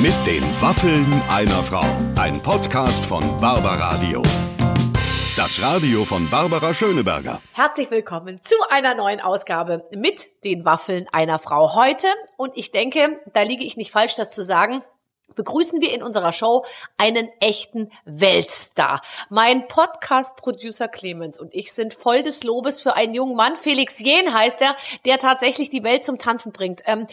Mit den Waffeln einer Frau. Ein Podcast von Barbaradio. Das Radio von Barbara Schöneberger. Herzlich willkommen zu einer neuen Ausgabe mit den Waffeln einer Frau heute. Und ich denke, da liege ich nicht falsch, das zu sagen, begrüßen wir in unserer Show einen echten Weltstar. Mein Podcast-Producer Clemens und ich sind voll des Lobes für einen jungen Mann. Felix Jen heißt er, der tatsächlich die Welt zum Tanzen bringt. Ähm,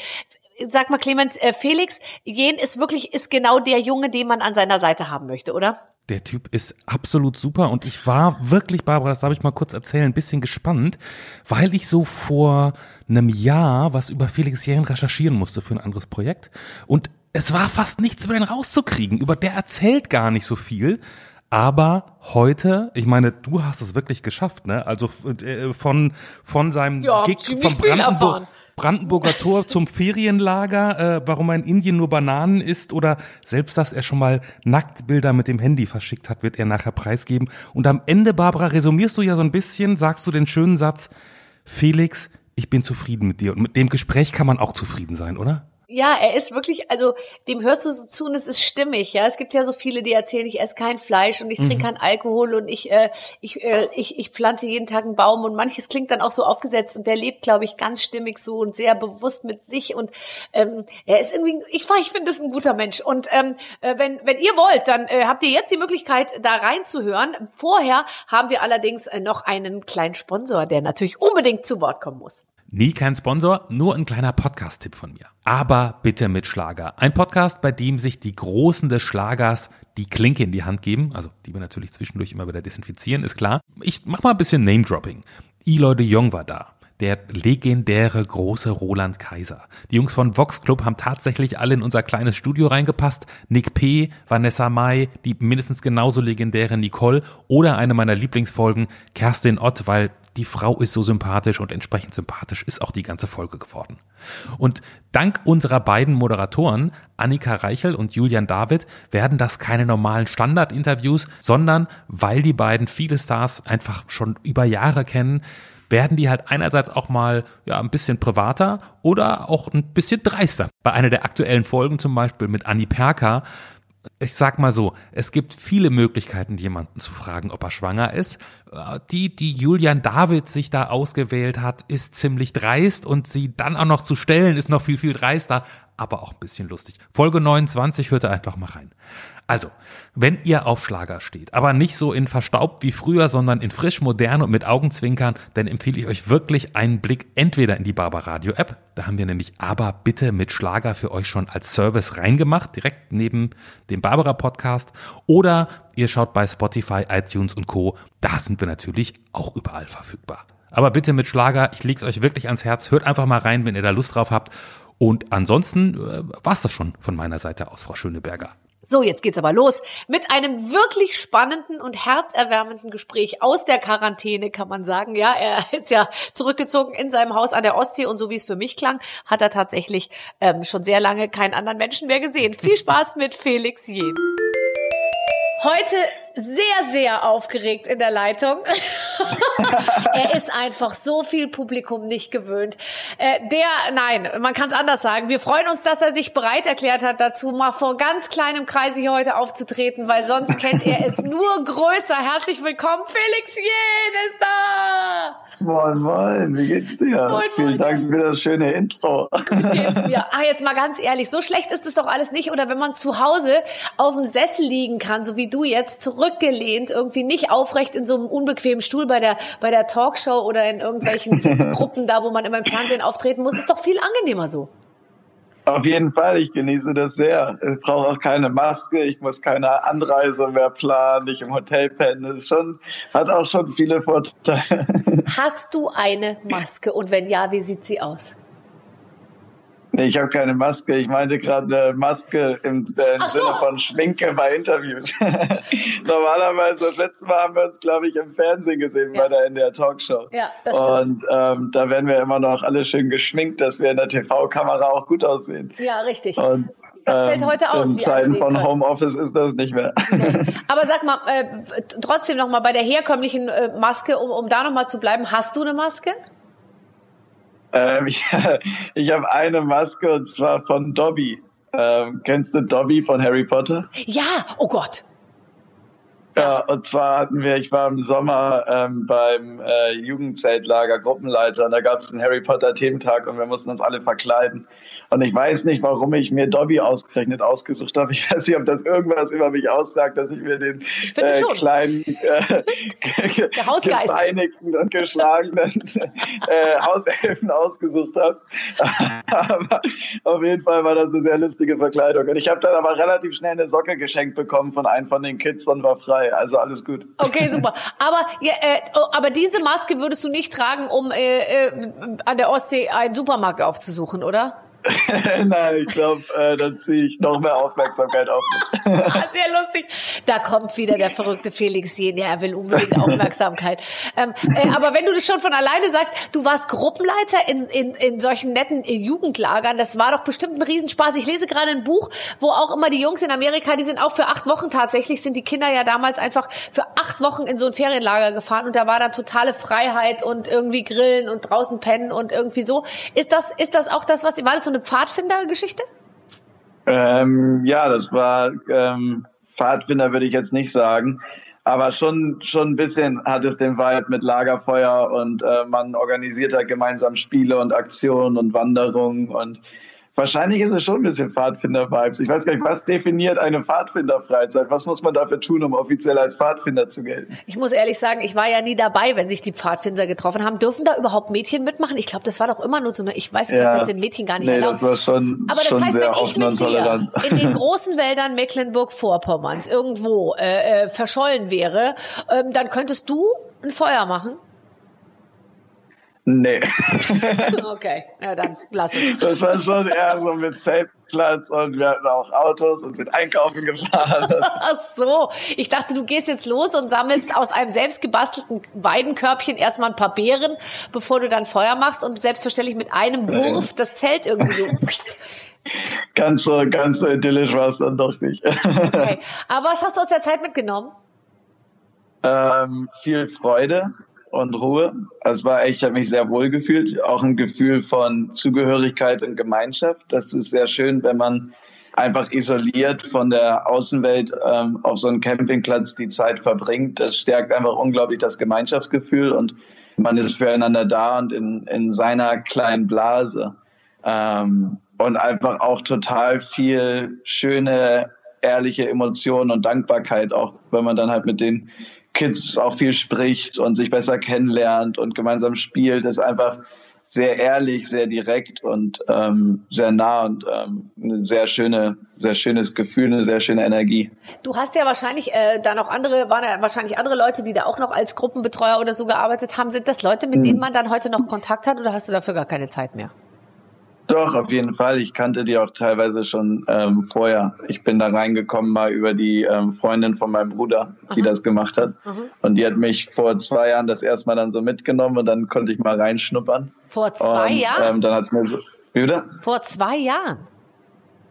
sag mal, Clemens, äh, Felix Jen ist wirklich, ist genau der Junge, den man an seiner Seite haben möchte, oder? Der Typ ist absolut super und ich war wirklich, Barbara, das darf ich mal kurz erzählen, ein bisschen gespannt, weil ich so vor einem Jahr was über Felix Jähren recherchieren musste für ein anderes Projekt und es war fast nichts über den rauszukriegen. Über der erzählt gar nicht so viel. Aber heute, ich meine, du hast es wirklich geschafft, ne? Also äh, von von seinem ja, Gig vom Brandenburg, Brandenburger Tor zum Ferienlager, äh, warum er in Indien nur Bananen isst oder selbst, dass er schon mal Nacktbilder mit dem Handy verschickt hat, wird er nachher preisgeben. Und am Ende, Barbara, resumierst du ja so ein bisschen, sagst du den schönen Satz, Felix, ich bin zufrieden mit dir. Und mit dem Gespräch kann man auch zufrieden sein, oder? Ja, er ist wirklich, also dem hörst du so zu und es ist stimmig, ja. Es gibt ja so viele, die erzählen, ich esse kein Fleisch und ich mhm. trinke keinen Alkohol und ich, äh, ich, äh, ich, ich pflanze jeden Tag einen Baum und manches klingt dann auch so aufgesetzt und der lebt, glaube ich, ganz stimmig so und sehr bewusst mit sich und ähm, er ist irgendwie, ich, ich finde es ein guter Mensch. Und ähm, äh, wenn, wenn ihr wollt, dann äh, habt ihr jetzt die Möglichkeit, da reinzuhören. Vorher haben wir allerdings äh, noch einen kleinen Sponsor, der natürlich unbedingt zu Wort kommen muss. Nie kein Sponsor, nur ein kleiner Podcast-Tipp von mir. Aber bitte mit Schlager. Ein Podcast, bei dem sich die Großen des Schlagers die Klinke in die Hand geben, also die wir natürlich zwischendurch immer wieder desinfizieren, ist klar. Ich mach mal ein bisschen Name-Dropping. Eloy de Jong war da. Der legendäre große Roland Kaiser. Die Jungs von Vox Club haben tatsächlich alle in unser kleines Studio reingepasst. Nick P., Vanessa Mai, die mindestens genauso legendäre Nicole oder eine meiner Lieblingsfolgen, Kerstin Ott, weil die Frau ist so sympathisch und entsprechend sympathisch ist auch die ganze Folge geworden. Und dank unserer beiden Moderatoren, Annika Reichel und Julian David, werden das keine normalen Standardinterviews, sondern weil die beiden viele Stars einfach schon über Jahre kennen, werden die halt einerseits auch mal ja ein bisschen privater oder auch ein bisschen dreister. Bei einer der aktuellen Folgen zum Beispiel mit Annie Perker ich sag mal so, es gibt viele Möglichkeiten, jemanden zu fragen, ob er schwanger ist. Die, die Julian David sich da ausgewählt hat, ist ziemlich dreist und sie dann auch noch zu stellen, ist noch viel, viel dreister, aber auch ein bisschen lustig. Folge 29 hört er einfach mal rein. Also, wenn ihr auf Schlager steht, aber nicht so in verstaubt wie früher, sondern in frisch, modern und mit Augenzwinkern, dann empfehle ich euch wirklich einen Blick entweder in die Barbaradio App, da haben wir nämlich aber bitte mit Schlager für euch schon als Service reingemacht, direkt neben dem Barbara Podcast, oder ihr schaut bei Spotify, iTunes und Co. Da sind wir natürlich auch überall verfügbar. Aber bitte mit Schlager, ich leg's euch wirklich ans Herz, hört einfach mal rein, wenn ihr da Lust drauf habt. Und ansonsten äh, war's das schon von meiner Seite aus, Frau Schöneberger. So, jetzt geht's aber los mit einem wirklich spannenden und herzerwärmenden Gespräch aus der Quarantäne, kann man sagen. Ja, er ist ja zurückgezogen in seinem Haus an der Ostsee und so wie es für mich klang, hat er tatsächlich ähm, schon sehr lange keinen anderen Menschen mehr gesehen. Viel Spaß mit Felix Jen. Heute sehr, sehr aufgeregt in der Leitung. er ist einfach so viel Publikum nicht gewöhnt. Äh, der, nein, man kann es anders sagen. Wir freuen uns, dass er sich bereit erklärt hat, dazu mal vor ganz kleinem Kreise hier heute aufzutreten, weil sonst kennt er es nur größer. Herzlich willkommen, Felix Jen ist da! Moin, moin, wie geht's dir? Moin, Vielen moin. Dank für das schöne Intro. Wie geht's mir? Ah, jetzt mal ganz ehrlich, so schlecht ist es doch alles nicht. Oder wenn man zu Hause auf dem Sessel liegen kann, so wie du jetzt, zurückgelehnt, irgendwie nicht aufrecht in so einem unbequemen Stuhl bei der, bei der Talkshow oder in irgendwelchen Sitzgruppen da, wo man immer im Fernsehen auftreten muss, ist doch viel angenehmer so. Auf jeden Fall, ich genieße das sehr. Ich brauche auch keine Maske, ich muss keine Anreise mehr planen, nicht im Hotel pennen. Das ist schon, hat auch schon viele Vorteile. Hast du eine Maske und wenn ja, wie sieht sie aus? Nee, ich habe keine Maske. Ich meinte gerade eine Maske im, äh, so. Sinne von Schminke bei Interviews. Normalerweise, das letzte Mal haben wir uns, glaube ich, im Fernsehen gesehen ja. bei der NDR Talkshow. Ja, das stimmt. Und ähm, da werden wir immer noch alle schön geschminkt, dass wir in der TV-Kamera auch gut aussehen. Ja, richtig. Und das fällt ähm, heute aus. In Zeiten von Homeoffice ist das nicht mehr. Okay. Aber sag mal, äh, trotzdem noch mal bei der herkömmlichen äh, Maske, um, um da noch mal zu bleiben, hast du eine Maske? Ähm, ich ich habe eine Maske und zwar von Dobby. Ähm, kennst du Dobby von Harry Potter? Ja, oh Gott. Ja, und zwar hatten wir, ich war im Sommer ähm, beim äh, Jugendzeltlager Gruppenleiter und da gab es einen Harry Potter Thementag und wir mussten uns alle verkleiden. Und ich weiß nicht, warum ich mir Dobby ausgerechnet ausgesucht habe. Ich weiß nicht, ob das irgendwas über mich aussagt, dass ich mir den Ich äh, kleinen, äh, gepeinigten und geschlagenen äh, Hauselfen ausgesucht habe. aber auf jeden Fall war das eine sehr lustige Verkleidung. Und ich habe dann aber relativ schnell eine Socke geschenkt bekommen von einem von den Kids und war frei. Also alles gut. Okay, super. Aber, ja, äh, oh, aber diese Maske würdest du nicht tragen, um äh, äh, an der Ostsee einen Supermarkt aufzusuchen, oder? Nein, ich glaube, äh, dann ziehe ich noch mehr Aufmerksamkeit auf mich. Ah, Sehr lustig. Da kommt wieder der verrückte Felix Jen. Ja, er will unbedingt Aufmerksamkeit. Ähm, äh, aber wenn du das schon von alleine sagst, du warst Gruppenleiter in, in, in solchen netten äh, Jugendlagern, das war doch bestimmt ein Riesenspaß. Ich lese gerade ein Buch, wo auch immer die Jungs in Amerika, die sind auch für acht Wochen tatsächlich, sind die Kinder ja damals einfach für acht Wochen in so ein Ferienlager gefahren und da war dann totale Freiheit und irgendwie grillen und draußen pennen und irgendwie so. Ist das, ist das auch das, was, war das so eine Pfadfindergeschichte? Ähm, ja, das war ähm, Pfadfinder würde ich jetzt nicht sagen, aber schon schon ein bisschen hat es den Vibe mit Lagerfeuer und äh, man organisiert halt gemeinsam Spiele und Aktionen und Wanderungen und wahrscheinlich ist es schon ein bisschen Pfadfinder-Vibes. Ich weiß gar nicht, was definiert eine Pfadfinder-Freizeit? Was muss man dafür tun, um offiziell als Pfadfinder zu gelten? Ich muss ehrlich sagen, ich war ja nie dabei, wenn sich die Pfadfinder getroffen haben. Dürfen da überhaupt Mädchen mitmachen? Ich glaube, das war doch immer nur so eine, ich weiß, ich glaube, da sind Mädchen gar nicht nee, erlaubt. das war schon, Aber das schon heißt, sehr wenn ich mit dir in den großen Wäldern Mecklenburg-Vorpommerns irgendwo äh, äh, verschollen wäre, ähm, dann könntest du ein Feuer machen? Nee. Okay, ja dann lass es. Das war schon eher so mit Zeltplatz und wir hatten auch Autos und sind einkaufen gefahren. Ach so, ich dachte, du gehst jetzt los und sammelst aus einem selbst gebastelten Weidenkörbchen erstmal ein paar Beeren, bevor du dann Feuer machst und selbstverständlich mit einem Wurf das Zelt irgendwie so. ganz so, ganz so idyllisch war es dann doch nicht. Okay. Aber was hast du aus der Zeit mitgenommen? ähm, viel Freude und Ruhe. Also es war echt, ich habe mich sehr wohl gefühlt. Auch ein Gefühl von Zugehörigkeit und Gemeinschaft. Das ist sehr schön, wenn man einfach isoliert von der Außenwelt ähm, auf so einem Campingplatz die Zeit verbringt. Das stärkt einfach unglaublich das Gemeinschaftsgefühl und man ist füreinander da und in, in seiner kleinen Blase. Ähm, und einfach auch total viel schöne, ehrliche Emotionen und Dankbarkeit, auch wenn man dann halt mit den Kids auch viel spricht und sich besser kennenlernt und gemeinsam spielt, ist einfach sehr ehrlich, sehr direkt und ähm, sehr nah und ähm, ein sehr schöne, sehr schönes Gefühl, eine sehr schöne Energie. Du hast ja wahrscheinlich äh, da noch andere, waren ja wahrscheinlich andere Leute, die da auch noch als Gruppenbetreuer oder so gearbeitet haben. Sind das Leute, mit denen man dann heute noch Kontakt hat oder hast du dafür gar keine Zeit mehr? Doch, auf jeden Fall. Ich kannte die auch teilweise schon ähm, vorher. Ich bin da reingekommen mal über die ähm, Freundin von meinem Bruder, die Aha. das gemacht hat. Und die hat mich vor zwei Jahren das erste Mal dann so mitgenommen und dann konnte ich mal reinschnuppern. Vor zwei und, Jahren? Ähm, dann hat's mir so, wie bitte? Vor zwei Jahren.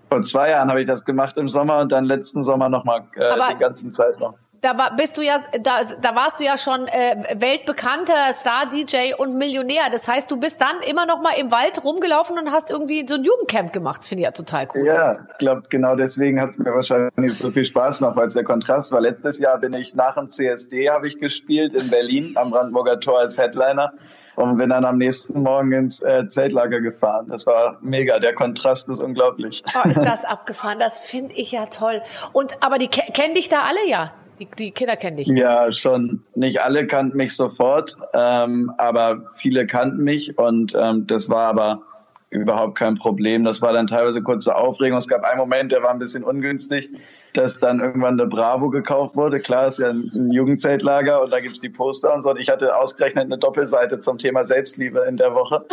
Vor zwei Jahren habe ich das gemacht im Sommer und dann letzten Sommer nochmal äh, die ganzen Zeit noch. Da war, bist du ja, da, da warst du ja schon äh, weltbekannter Star-DJ und Millionär. Das heißt, du bist dann immer noch mal im Wald rumgelaufen und hast irgendwie so ein Jugendcamp gemacht. Das finde ich ja total cool. Ja, ich glaube, genau deswegen hat es mir wahrscheinlich so viel Spaß gemacht, weil es der Kontrast war. Letztes Jahr bin ich nach dem CSD habe ich gespielt in Berlin am Brandenburger Tor als Headliner und bin dann am nächsten Morgen ins äh, Zeltlager gefahren. Das war mega. Der Kontrast ist unglaublich. Oh, ist das abgefahren. Das finde ich ja toll. Und aber die ke- kennen dich da alle ja. Die, die Kinder kennen dich. Ja, schon. Nicht alle kannten mich sofort, ähm, aber viele kannten mich und ähm, das war aber überhaupt kein Problem. Das war dann teilweise kurze Aufregung. Es gab einen Moment, der war ein bisschen ungünstig, dass dann irgendwann eine Bravo gekauft wurde. Klar, ist ja ein Jugendzeltlager und da gibt's die Poster und so. Und ich hatte ausgerechnet eine Doppelseite zum Thema Selbstliebe in der Woche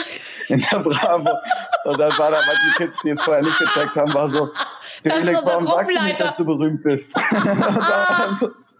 in der Bravo. Und dann war da manche Kids, die es vorher nicht gecheckt haben, war so, Das ist Felix, unser warum sagst du nicht, Gruppenleiter." dass du berühmt bist?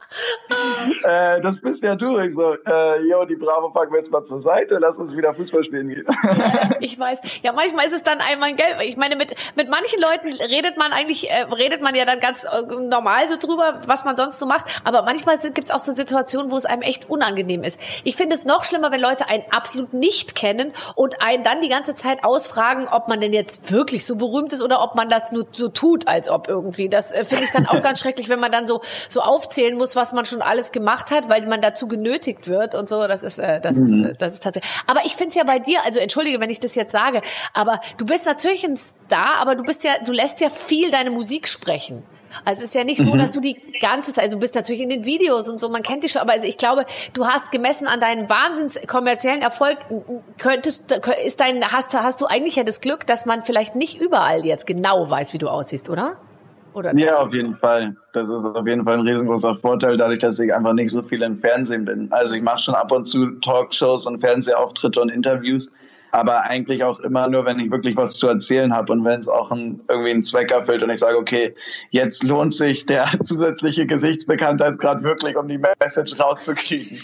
Äh, das bist ja du. Ich so, äh, jo, die Bravo packen wir jetzt mal zur Seite, lass uns wieder Fußball spielen gehen. Ja, ich weiß. Ja, manchmal ist es dann einmal Geld. Ich meine, mit, mit manchen Leuten redet man eigentlich, äh, redet man ja dann ganz äh, normal so drüber, was man sonst so macht. Aber manchmal gibt es auch so Situationen, wo es einem echt unangenehm ist. Ich finde es noch schlimmer, wenn Leute einen absolut nicht kennen und einen dann die ganze Zeit ausfragen, ob man denn jetzt wirklich so berühmt ist oder ob man das nur so tut, als ob irgendwie. Das äh, finde ich dann auch ganz schrecklich, wenn man dann so, so aufzählen muss, was man schon alles gemacht hat, weil man dazu genötigt wird und so. Das ist, äh, das mhm. ist, äh, das ist tatsächlich. Aber ich finde es ja bei dir, also entschuldige, wenn ich das jetzt sage, aber du bist natürlich ein Star, aber du bist ja, du lässt ja viel deine Musik sprechen. Also es ist ja nicht so, mhm. dass du die ganze Zeit, also du bist natürlich in den Videos und so, man kennt dich schon, aber also ich glaube, du hast gemessen an deinen wahnsinns kommerziellen Erfolg, könntest, ist dein, hast, hast du eigentlich ja das Glück, dass man vielleicht nicht überall jetzt genau weiß, wie du aussiehst, oder? Oder ja, auf jeden Fall. Das ist auf jeden Fall ein riesengroßer Vorteil, dadurch, dass ich einfach nicht so viel im Fernsehen bin. Also ich mache schon ab und zu Talkshows und Fernsehauftritte und Interviews, aber eigentlich auch immer nur, wenn ich wirklich was zu erzählen habe und wenn es auch ein, irgendwie einen Zweck erfüllt und ich sage, okay, jetzt lohnt sich der zusätzliche Gesichtsbekanntheitsgrad wirklich, um die Message rauszukriegen.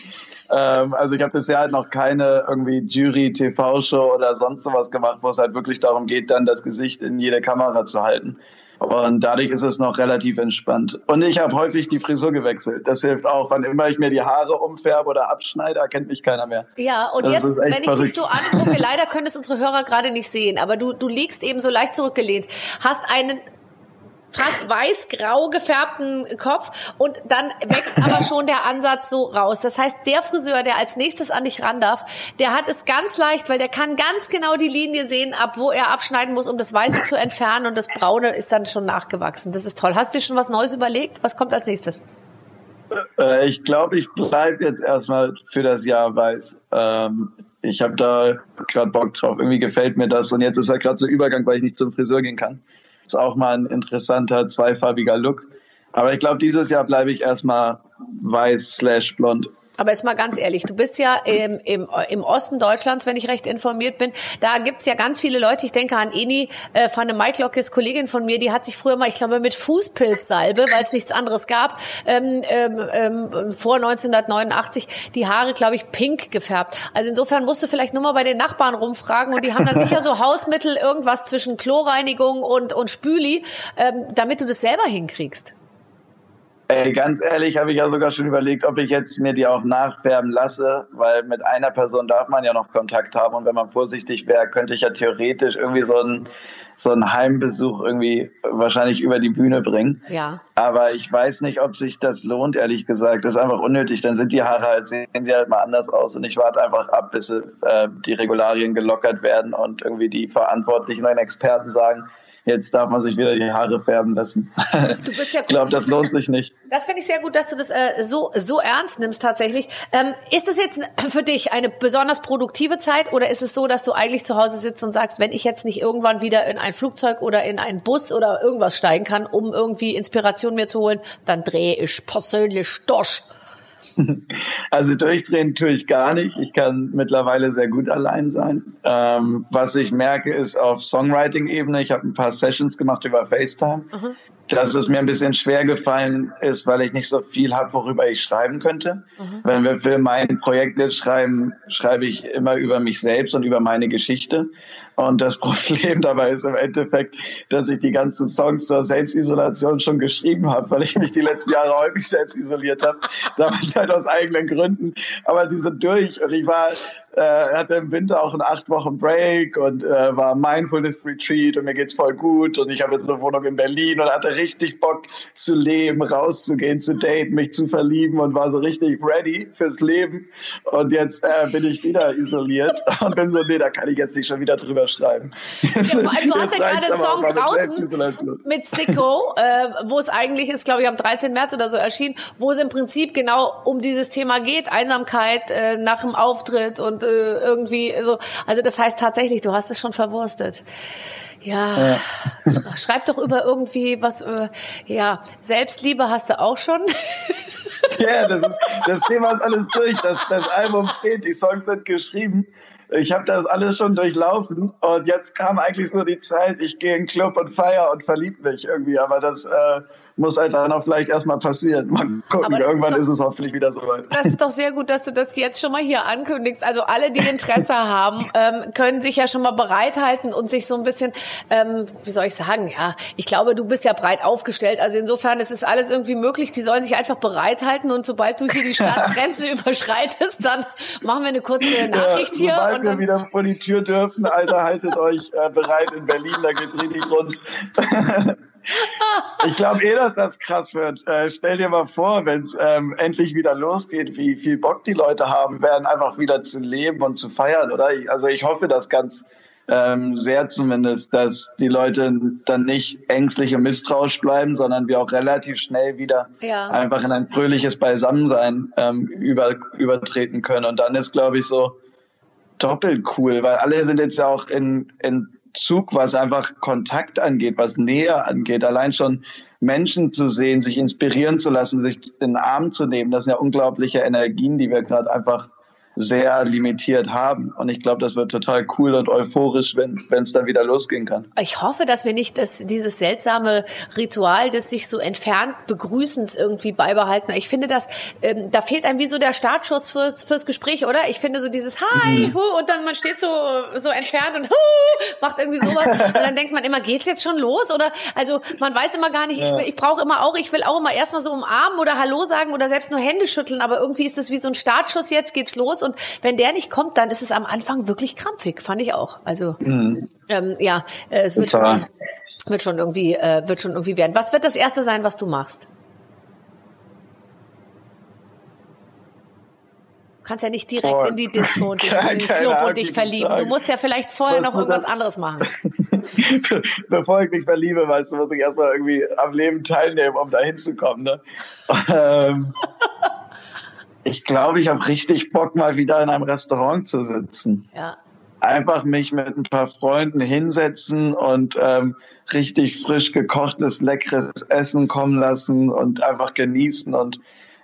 ähm, also ich habe bisher halt noch keine irgendwie Jury-TV-Show oder sonst sowas gemacht, wo es halt wirklich darum geht, dann das Gesicht in jede Kamera zu halten. Und dadurch ist es noch relativ entspannt. Und ich habe häufig die Frisur gewechselt. Das hilft auch. Wann immer ich mir die Haare umfärbe oder abschneide, erkennt mich keiner mehr. Ja, und das jetzt, wenn ich verrückt. dich so angucke, leider können es unsere Hörer gerade nicht sehen, aber du, du liegst eben so leicht zurückgelehnt, hast einen fast weiß-grau gefärbten Kopf und dann wächst aber schon der Ansatz so raus. Das heißt, der Friseur, der als nächstes an dich ran darf, der hat es ganz leicht, weil der kann ganz genau die Linie sehen, ab wo er abschneiden muss, um das Weiße zu entfernen und das Braune ist dann schon nachgewachsen. Das ist toll. Hast du dir schon was Neues überlegt? Was kommt als nächstes? Äh, ich glaube, ich bleibe jetzt erstmal für das Jahr weiß. Ähm, ich habe da gerade Bock drauf. Irgendwie gefällt mir das. Und jetzt ist ja gerade so Übergang, weil ich nicht zum Friseur gehen kann. Ist auch mal ein interessanter zweifarbiger Look. Aber ich glaube, dieses Jahr bleibe ich erstmal weiß slash blond. Aber jetzt mal ganz ehrlich, du bist ja im, im, im Osten Deutschlands, wenn ich recht informiert bin. Da gibt's ja ganz viele Leute, ich denke an Eni äh, van de Maiklockes, Kollegin von mir, die hat sich früher mal, ich glaube, mit Fußpilzsalbe, weil es nichts anderes gab, ähm, ähm, ähm, vor 1989 die Haare, glaube ich, pink gefärbt. Also insofern musst du vielleicht nur mal bei den Nachbarn rumfragen und die haben dann sicher so Hausmittel, irgendwas zwischen Chlorreinigung und, und Spüli, ähm, damit du das selber hinkriegst. Ey, ganz ehrlich, habe ich ja sogar schon überlegt, ob ich jetzt mir die auch nachfärben lasse, weil mit einer Person darf man ja noch Kontakt haben und wenn man vorsichtig wäre, könnte ich ja theoretisch irgendwie so einen so einen Heimbesuch irgendwie wahrscheinlich über die Bühne bringen. Ja. Aber ich weiß nicht, ob sich das lohnt, ehrlich gesagt. Das ist einfach unnötig. Dann sind die Haare halt, sehen sie halt mal anders aus und ich warte einfach ab, bis äh, die Regularien gelockert werden und irgendwie die Verantwortlichen und Experten sagen, jetzt darf man sich wieder die Haare färben lassen. Du bist ja ich glaube, das lohnt sich nicht. Das finde ich sehr gut, dass du das äh, so, so ernst nimmst tatsächlich. Ähm, ist es jetzt für dich eine besonders produktive Zeit oder ist es so, dass du eigentlich zu Hause sitzt und sagst, wenn ich jetzt nicht irgendwann wieder in ein Flugzeug oder in einen Bus oder irgendwas steigen kann, um irgendwie Inspiration mir zu holen, dann drehe ich persönlich durch. Also durchdrehen tue ich gar nicht. Ich kann mittlerweile sehr gut allein sein. Ähm, was ich merke, ist auf Songwriting-Ebene, ich habe ein paar Sessions gemacht über FaceTime, mhm. dass es mir ein bisschen schwer gefallen ist, weil ich nicht so viel habe, worüber ich schreiben könnte. Mhm. Wenn wir für mein Projekt jetzt schreiben, schreibe ich immer über mich selbst und über meine Geschichte. Und das Problem dabei ist im Endeffekt, dass ich die ganzen Songs zur Selbstisolation schon geschrieben habe, weil ich mich die letzten Jahre häufig selbst isoliert habe. Damals halt aus eigenen Gründen. Aber die sind durch und ich war äh, hatte im Winter auch einen acht Wochen Break und äh, war Mindfulness Retreat und mir geht's voll gut und ich habe jetzt eine Wohnung in Berlin und hatte richtig Bock zu leben, rauszugehen, zu daten, mich zu verlieben und war so richtig ready fürs Leben und jetzt äh, bin ich wieder isoliert und bin so, nee, da kann ich jetzt nicht schon wieder drüber schreiben. Ja, vor allem, du hast ja gerade einen Song draußen mit Sicko, äh, wo es eigentlich ist, glaube ich, am 13. März oder so erschienen, wo es im Prinzip genau um dieses Thema geht, Einsamkeit äh, nach dem Auftritt und äh, irgendwie so. Also das heißt tatsächlich, du hast es schon verwurstet. Ja, ja. schreib doch über irgendwie was, äh, ja, Selbstliebe hast du auch schon. Ja, das, das Thema ist alles durch. Das, das Album steht, die Songs sind geschrieben. Ich habe das alles schon durchlaufen und jetzt kam eigentlich so die Zeit, ich gehe in den Club und feier und verlieb mich irgendwie. Aber das äh, muss halt dann auch vielleicht erstmal passieren. Mal gucken, irgendwann ist, doch, ist, es hoffentlich wieder soweit. Das ist doch sehr gut, dass du das jetzt schon mal hier ankündigst. Also alle, die Interesse haben, ähm, können sich ja schon mal bereithalten und sich so ein bisschen, ähm, wie soll ich sagen, ja, ich glaube, du bist ja breit aufgestellt. Also insofern ist es alles irgendwie möglich. Die sollen sich einfach bereithalten und sobald du hier die Stadtgrenze überschreitest, dann machen wir eine kurze Nachricht ja, hier. Sobald wir wieder vor die Tür dürfen, Alter, haltet euch äh, bereit in Berlin, da geht's richtig rund. ich glaube eh, dass das krass wird. Äh, stell dir mal vor, wenn es ähm, endlich wieder losgeht, wie viel Bock die Leute haben werden, einfach wieder zu leben und zu feiern, oder? Ich, also ich hoffe das ganz ähm, sehr zumindest, dass die Leute dann nicht ängstlich und misstrauisch bleiben, sondern wir auch relativ schnell wieder ja. einfach in ein fröhliches Beisammensein ähm, über, übertreten können. Und dann ist, glaube ich, so doppelt cool, weil alle sind jetzt ja auch in, in Zug, was einfach Kontakt angeht, was Nähe angeht. Allein schon Menschen zu sehen, sich inspirieren zu lassen, sich in den Arm zu nehmen, das sind ja unglaubliche Energien, die wir gerade einfach sehr limitiert haben. Und ich glaube, das wird total cool und euphorisch, wenn es dann wieder losgehen kann. Ich hoffe, dass wir nicht das, dieses seltsame Ritual des sich so entfernt Begrüßens irgendwie beibehalten. Ich finde, dass ähm, da fehlt einem wie so der Startschuss fürs, fürs Gespräch, oder? Ich finde so dieses Hi, mhm. hu, und dann man steht so, so entfernt und hu, macht irgendwie sowas. und dann denkt man immer, geht's jetzt schon los? Oder also man weiß immer gar nicht, ja. ich, ich brauche immer auch, ich will auch immer erstmal so umarmen oder Hallo sagen oder selbst nur Hände schütteln, aber irgendwie ist das wie so ein Startschuss, jetzt geht's los und wenn der nicht kommt, dann ist es am Anfang wirklich krampfig, fand ich auch. Also mhm. ähm, ja, äh, es wird schon, wird schon irgendwie, äh, wird schon irgendwie werden. Was wird das erste sein, was du machst? Du kannst ja nicht direkt Boah. in die Disco und in den Club und dich verlieben. Du musst ja vielleicht vorher was noch irgendwas das? anderes machen. Bevor ich mich verliebe, weißt du, muss ich erstmal irgendwie am Leben teilnehmen, um da hinzukommen. Ne? ähm, ich glaube, ich habe richtig Bock, mal wieder in einem Restaurant zu sitzen. Ja. Einfach mich mit ein paar Freunden hinsetzen und ähm, richtig frisch gekochtes, leckeres Essen kommen lassen und einfach genießen. Und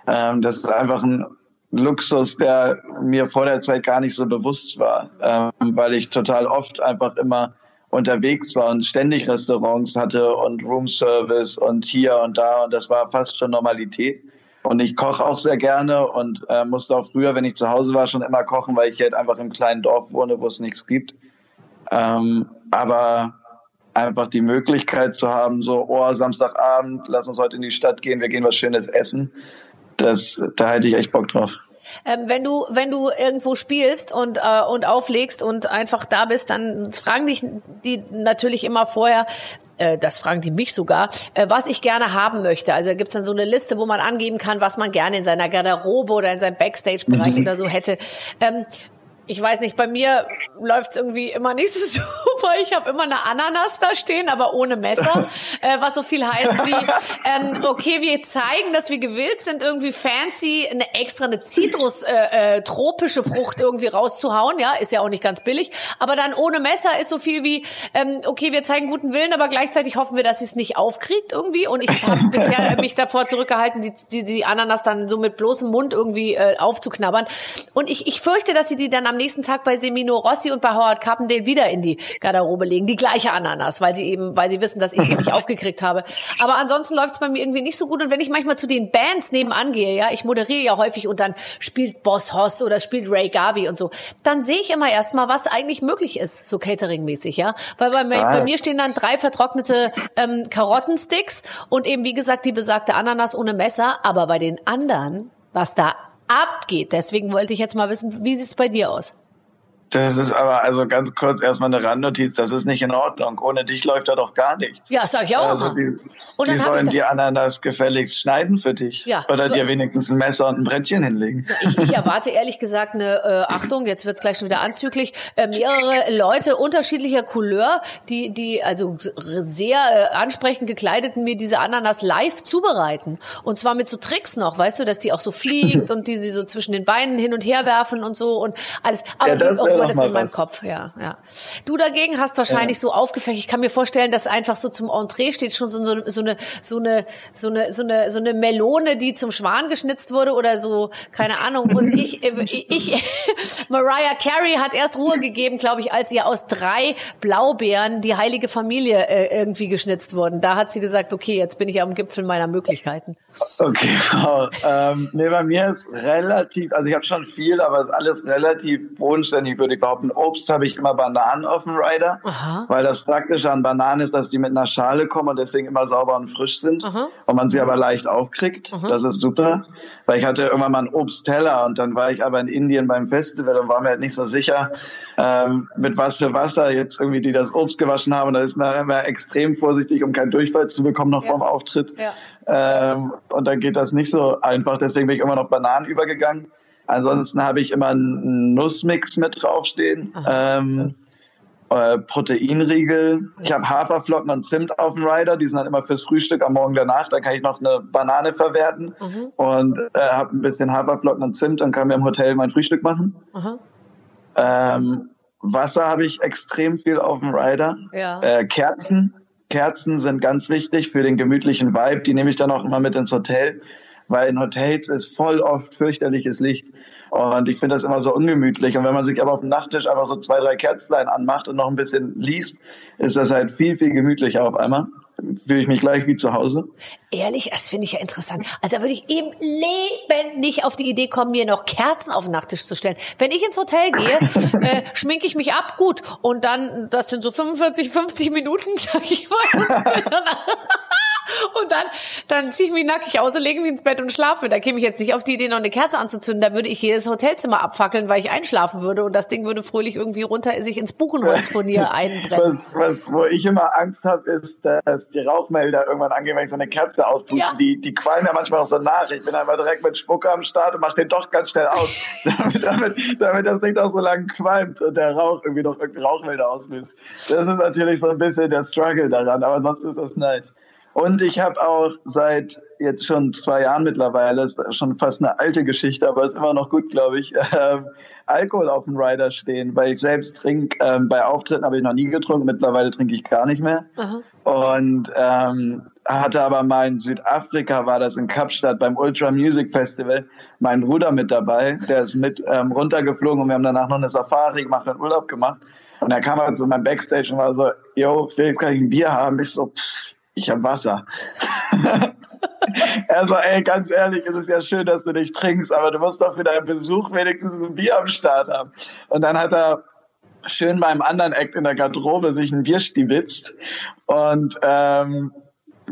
ähm, das ist einfach ein Luxus, der mir vor der Zeit gar nicht so bewusst war, ähm, weil ich total oft einfach immer unterwegs war und ständig Restaurants hatte und Roomservice und hier und da und das war fast schon Normalität. Und ich koche auch sehr gerne und äh, musste auch früher, wenn ich zu Hause war, schon immer kochen, weil ich halt einfach im kleinen Dorf wohne, wo es nichts gibt. Ähm, aber einfach die Möglichkeit zu haben, so, oh, Samstagabend, lass uns heute in die Stadt gehen, wir gehen was Schönes essen, das, da hätte ich echt Bock drauf. Ähm, wenn du wenn du irgendwo spielst und äh, und auflegst und einfach da bist, dann fragen dich die natürlich immer vorher, äh, das fragen die mich sogar, äh, was ich gerne haben möchte. Also gibt's dann so eine Liste, wo man angeben kann, was man gerne in seiner Garderobe oder in seinem Backstage-Bereich mhm. oder so hätte. Ähm, ich weiß nicht, bei mir läuft's irgendwie immer nicht so super. Ich habe immer eine Ananas da stehen, aber ohne Messer, äh, was so viel heißt wie, ähm, okay, wir zeigen, dass wir gewillt sind, irgendwie fancy eine extra eine Zitrus äh, äh, tropische Frucht irgendwie rauszuhauen, ja, ist ja auch nicht ganz billig, aber dann ohne Messer ist so viel wie, ähm, okay, wir zeigen guten Willen, aber gleichzeitig hoffen wir, dass sie es nicht aufkriegt irgendwie. Und ich habe bisher mich davor zurückgehalten, die, die, die Ananas dann so mit bloßem Mund irgendwie äh, aufzuknabbern. Und ich, ich fürchte, dass sie die dann am am nächsten Tag bei Semino Rossi und bei Howard Carpendale wieder in die Garderobe legen. Die gleiche Ananas, weil sie eben, weil sie wissen, dass ich die nicht aufgekriegt habe. Aber ansonsten läuft es bei mir irgendwie nicht so gut. Und wenn ich manchmal zu den Bands nebenan gehe, ja, ich moderiere ja häufig und dann spielt Boss Hoss oder spielt Ray Garvey und so, dann sehe ich immer erstmal, was eigentlich möglich ist, so Catering-mäßig, ja. Weil bei, ah. bei mir stehen dann drei vertrocknete ähm, Karottensticks und eben, wie gesagt, die besagte Ananas ohne Messer. Aber bei den anderen, was da abgeht. Deswegen wollte ich jetzt mal wissen, wie sieht's bei dir aus? Das ist aber also ganz kurz erstmal eine Randnotiz, das ist nicht in Ordnung. Ohne dich läuft da doch gar nichts. Ja, sag ich auch. Also die, die sollen die Ananas gefälligst schneiden für dich. Ja, Oder dir wenigstens ein Messer und ein Brettchen hinlegen. Ich, ich erwarte ehrlich gesagt eine äh, Achtung, jetzt wird's gleich schon wieder anzüglich, äh, mehrere Leute unterschiedlicher Couleur, die, die also sehr äh, ansprechend gekleideten mir diese Ananas live zubereiten. Und zwar mit so Tricks noch, weißt du, dass die auch so fliegt und die sie so zwischen den Beinen hin und her werfen und so und alles. Aber ja, aber das in meinem Kopf, ja, ja. Du dagegen hast wahrscheinlich ja. so aufgefächert. Ich kann mir vorstellen, dass einfach so zum Entree steht schon so, so, so eine so eine so eine so eine so eine Melone, die zum Schwan geschnitzt wurde oder so, keine Ahnung. Und ich ich, Mariah Carey hat erst Ruhe gegeben, glaube ich, als ihr aus drei Blaubeeren die heilige Familie äh, irgendwie geschnitzt wurden. Da hat sie gesagt, okay, jetzt bin ich am Gipfel meiner Möglichkeiten. Okay, wow. ähm, nee, bei mir ist relativ, also ich habe schon viel, aber es ist alles relativ bodenständig, würde ich behaupten. Obst habe ich immer Bananen auf dem Rider, Aha. weil das Praktische an Bananen ist, dass die mit einer Schale kommen und deswegen immer sauber und frisch sind Aha. und man sie aber leicht aufkriegt. Aha. Das ist super, weil ich hatte irgendwann mal einen Obstteller und dann war ich aber in Indien beim Festival und war mir halt nicht so sicher, ähm, mit was für Wasser jetzt irgendwie die das Obst gewaschen haben. Und da ist man immer extrem vorsichtig, um keinen Durchfall zu bekommen noch ja. vorm Auftritt. Ja. Ähm, und dann geht das nicht so einfach. Deswegen bin ich immer noch Bananen übergegangen. Ansonsten habe ich immer einen Nussmix mit draufstehen. Ähm, äh, Proteinriegel. Ich habe Haferflocken und Zimt auf dem Rider. Die sind dann immer fürs Frühstück am Morgen danach. Da kann ich noch eine Banane verwerten mhm. und äh, habe ein bisschen Haferflocken und Zimt und kann mir im Hotel mein Frühstück machen. Mhm. Ähm, Wasser habe ich extrem viel auf dem Rider. Ja. Äh, Kerzen. Kerzen sind ganz wichtig für den gemütlichen Vibe. Die nehme ich dann auch immer mit ins Hotel, weil in Hotels ist voll oft fürchterliches Licht. Und ich finde das immer so ungemütlich. Und wenn man sich aber auf dem Nachttisch einfach so zwei, drei Kerzlein anmacht und noch ein bisschen liest, ist das halt viel, viel gemütlicher auf einmal. Fühle ich mich gleich wie zu Hause. Ehrlich, das finde ich ja interessant. Also da würde ich im Leben nicht auf die Idee kommen, mir noch Kerzen auf den Nachttisch zu stellen. Wenn ich ins Hotel gehe, äh, schminke ich mich ab, gut. Und dann, das sind so 45, 50 Minuten, sag ich mal. Und dann, dann ziehe ich mich nackig aus und lege mich ins Bett und schlafe. Da käme ich jetzt nicht auf die Idee, noch eine Kerze anzuzünden. Da würde ich jedes Hotelzimmer abfackeln, weil ich einschlafen würde. Und das Ding würde fröhlich irgendwie runter sich ins Buchenholzfurnier einbrennen. Was, was, wo ich immer Angst habe, ist, dass die Rauchmelder irgendwann angehen, wenn ich so eine Kerze auspuste. Ja. Die, die qualmen ja manchmal auch so nach. Ich bin einmal direkt mit Spucke am Start und mache den doch ganz schnell aus. damit, damit, damit das Ding auch so lange qualmt und der Rauch irgendwie noch irgendeinen Rauchmelder auslöst. Das ist natürlich so ein bisschen der Struggle daran, aber sonst ist das nice. Und ich habe auch seit jetzt schon zwei Jahren mittlerweile, ist schon fast eine alte Geschichte, aber ist immer noch gut, glaube ich, äh, Alkohol auf dem Rider stehen, weil ich selbst trinke, äh, bei Auftritten habe ich noch nie getrunken, mittlerweile trinke ich gar nicht mehr. Aha. Und ähm, hatte aber mal in Südafrika, war das in Kapstadt beim Ultra Music Festival, mein Bruder mit dabei, der ist mit ähm, runtergeflogen und wir haben danach noch eine Safari gemacht und Urlaub gemacht. Und er kam halt zu meinem Backstage und war so, yo, Felix, kann ich ein Bier haben? Ich so, pff, ich habe Wasser. er so, ey, ganz ehrlich, es ist ja schön, dass du nicht trinkst, aber du musst doch für deinen Besuch wenigstens ein Bier am Start haben. Und dann hat er schön beim anderen Act in der Garderobe sich ein Bier stibitzt und ähm,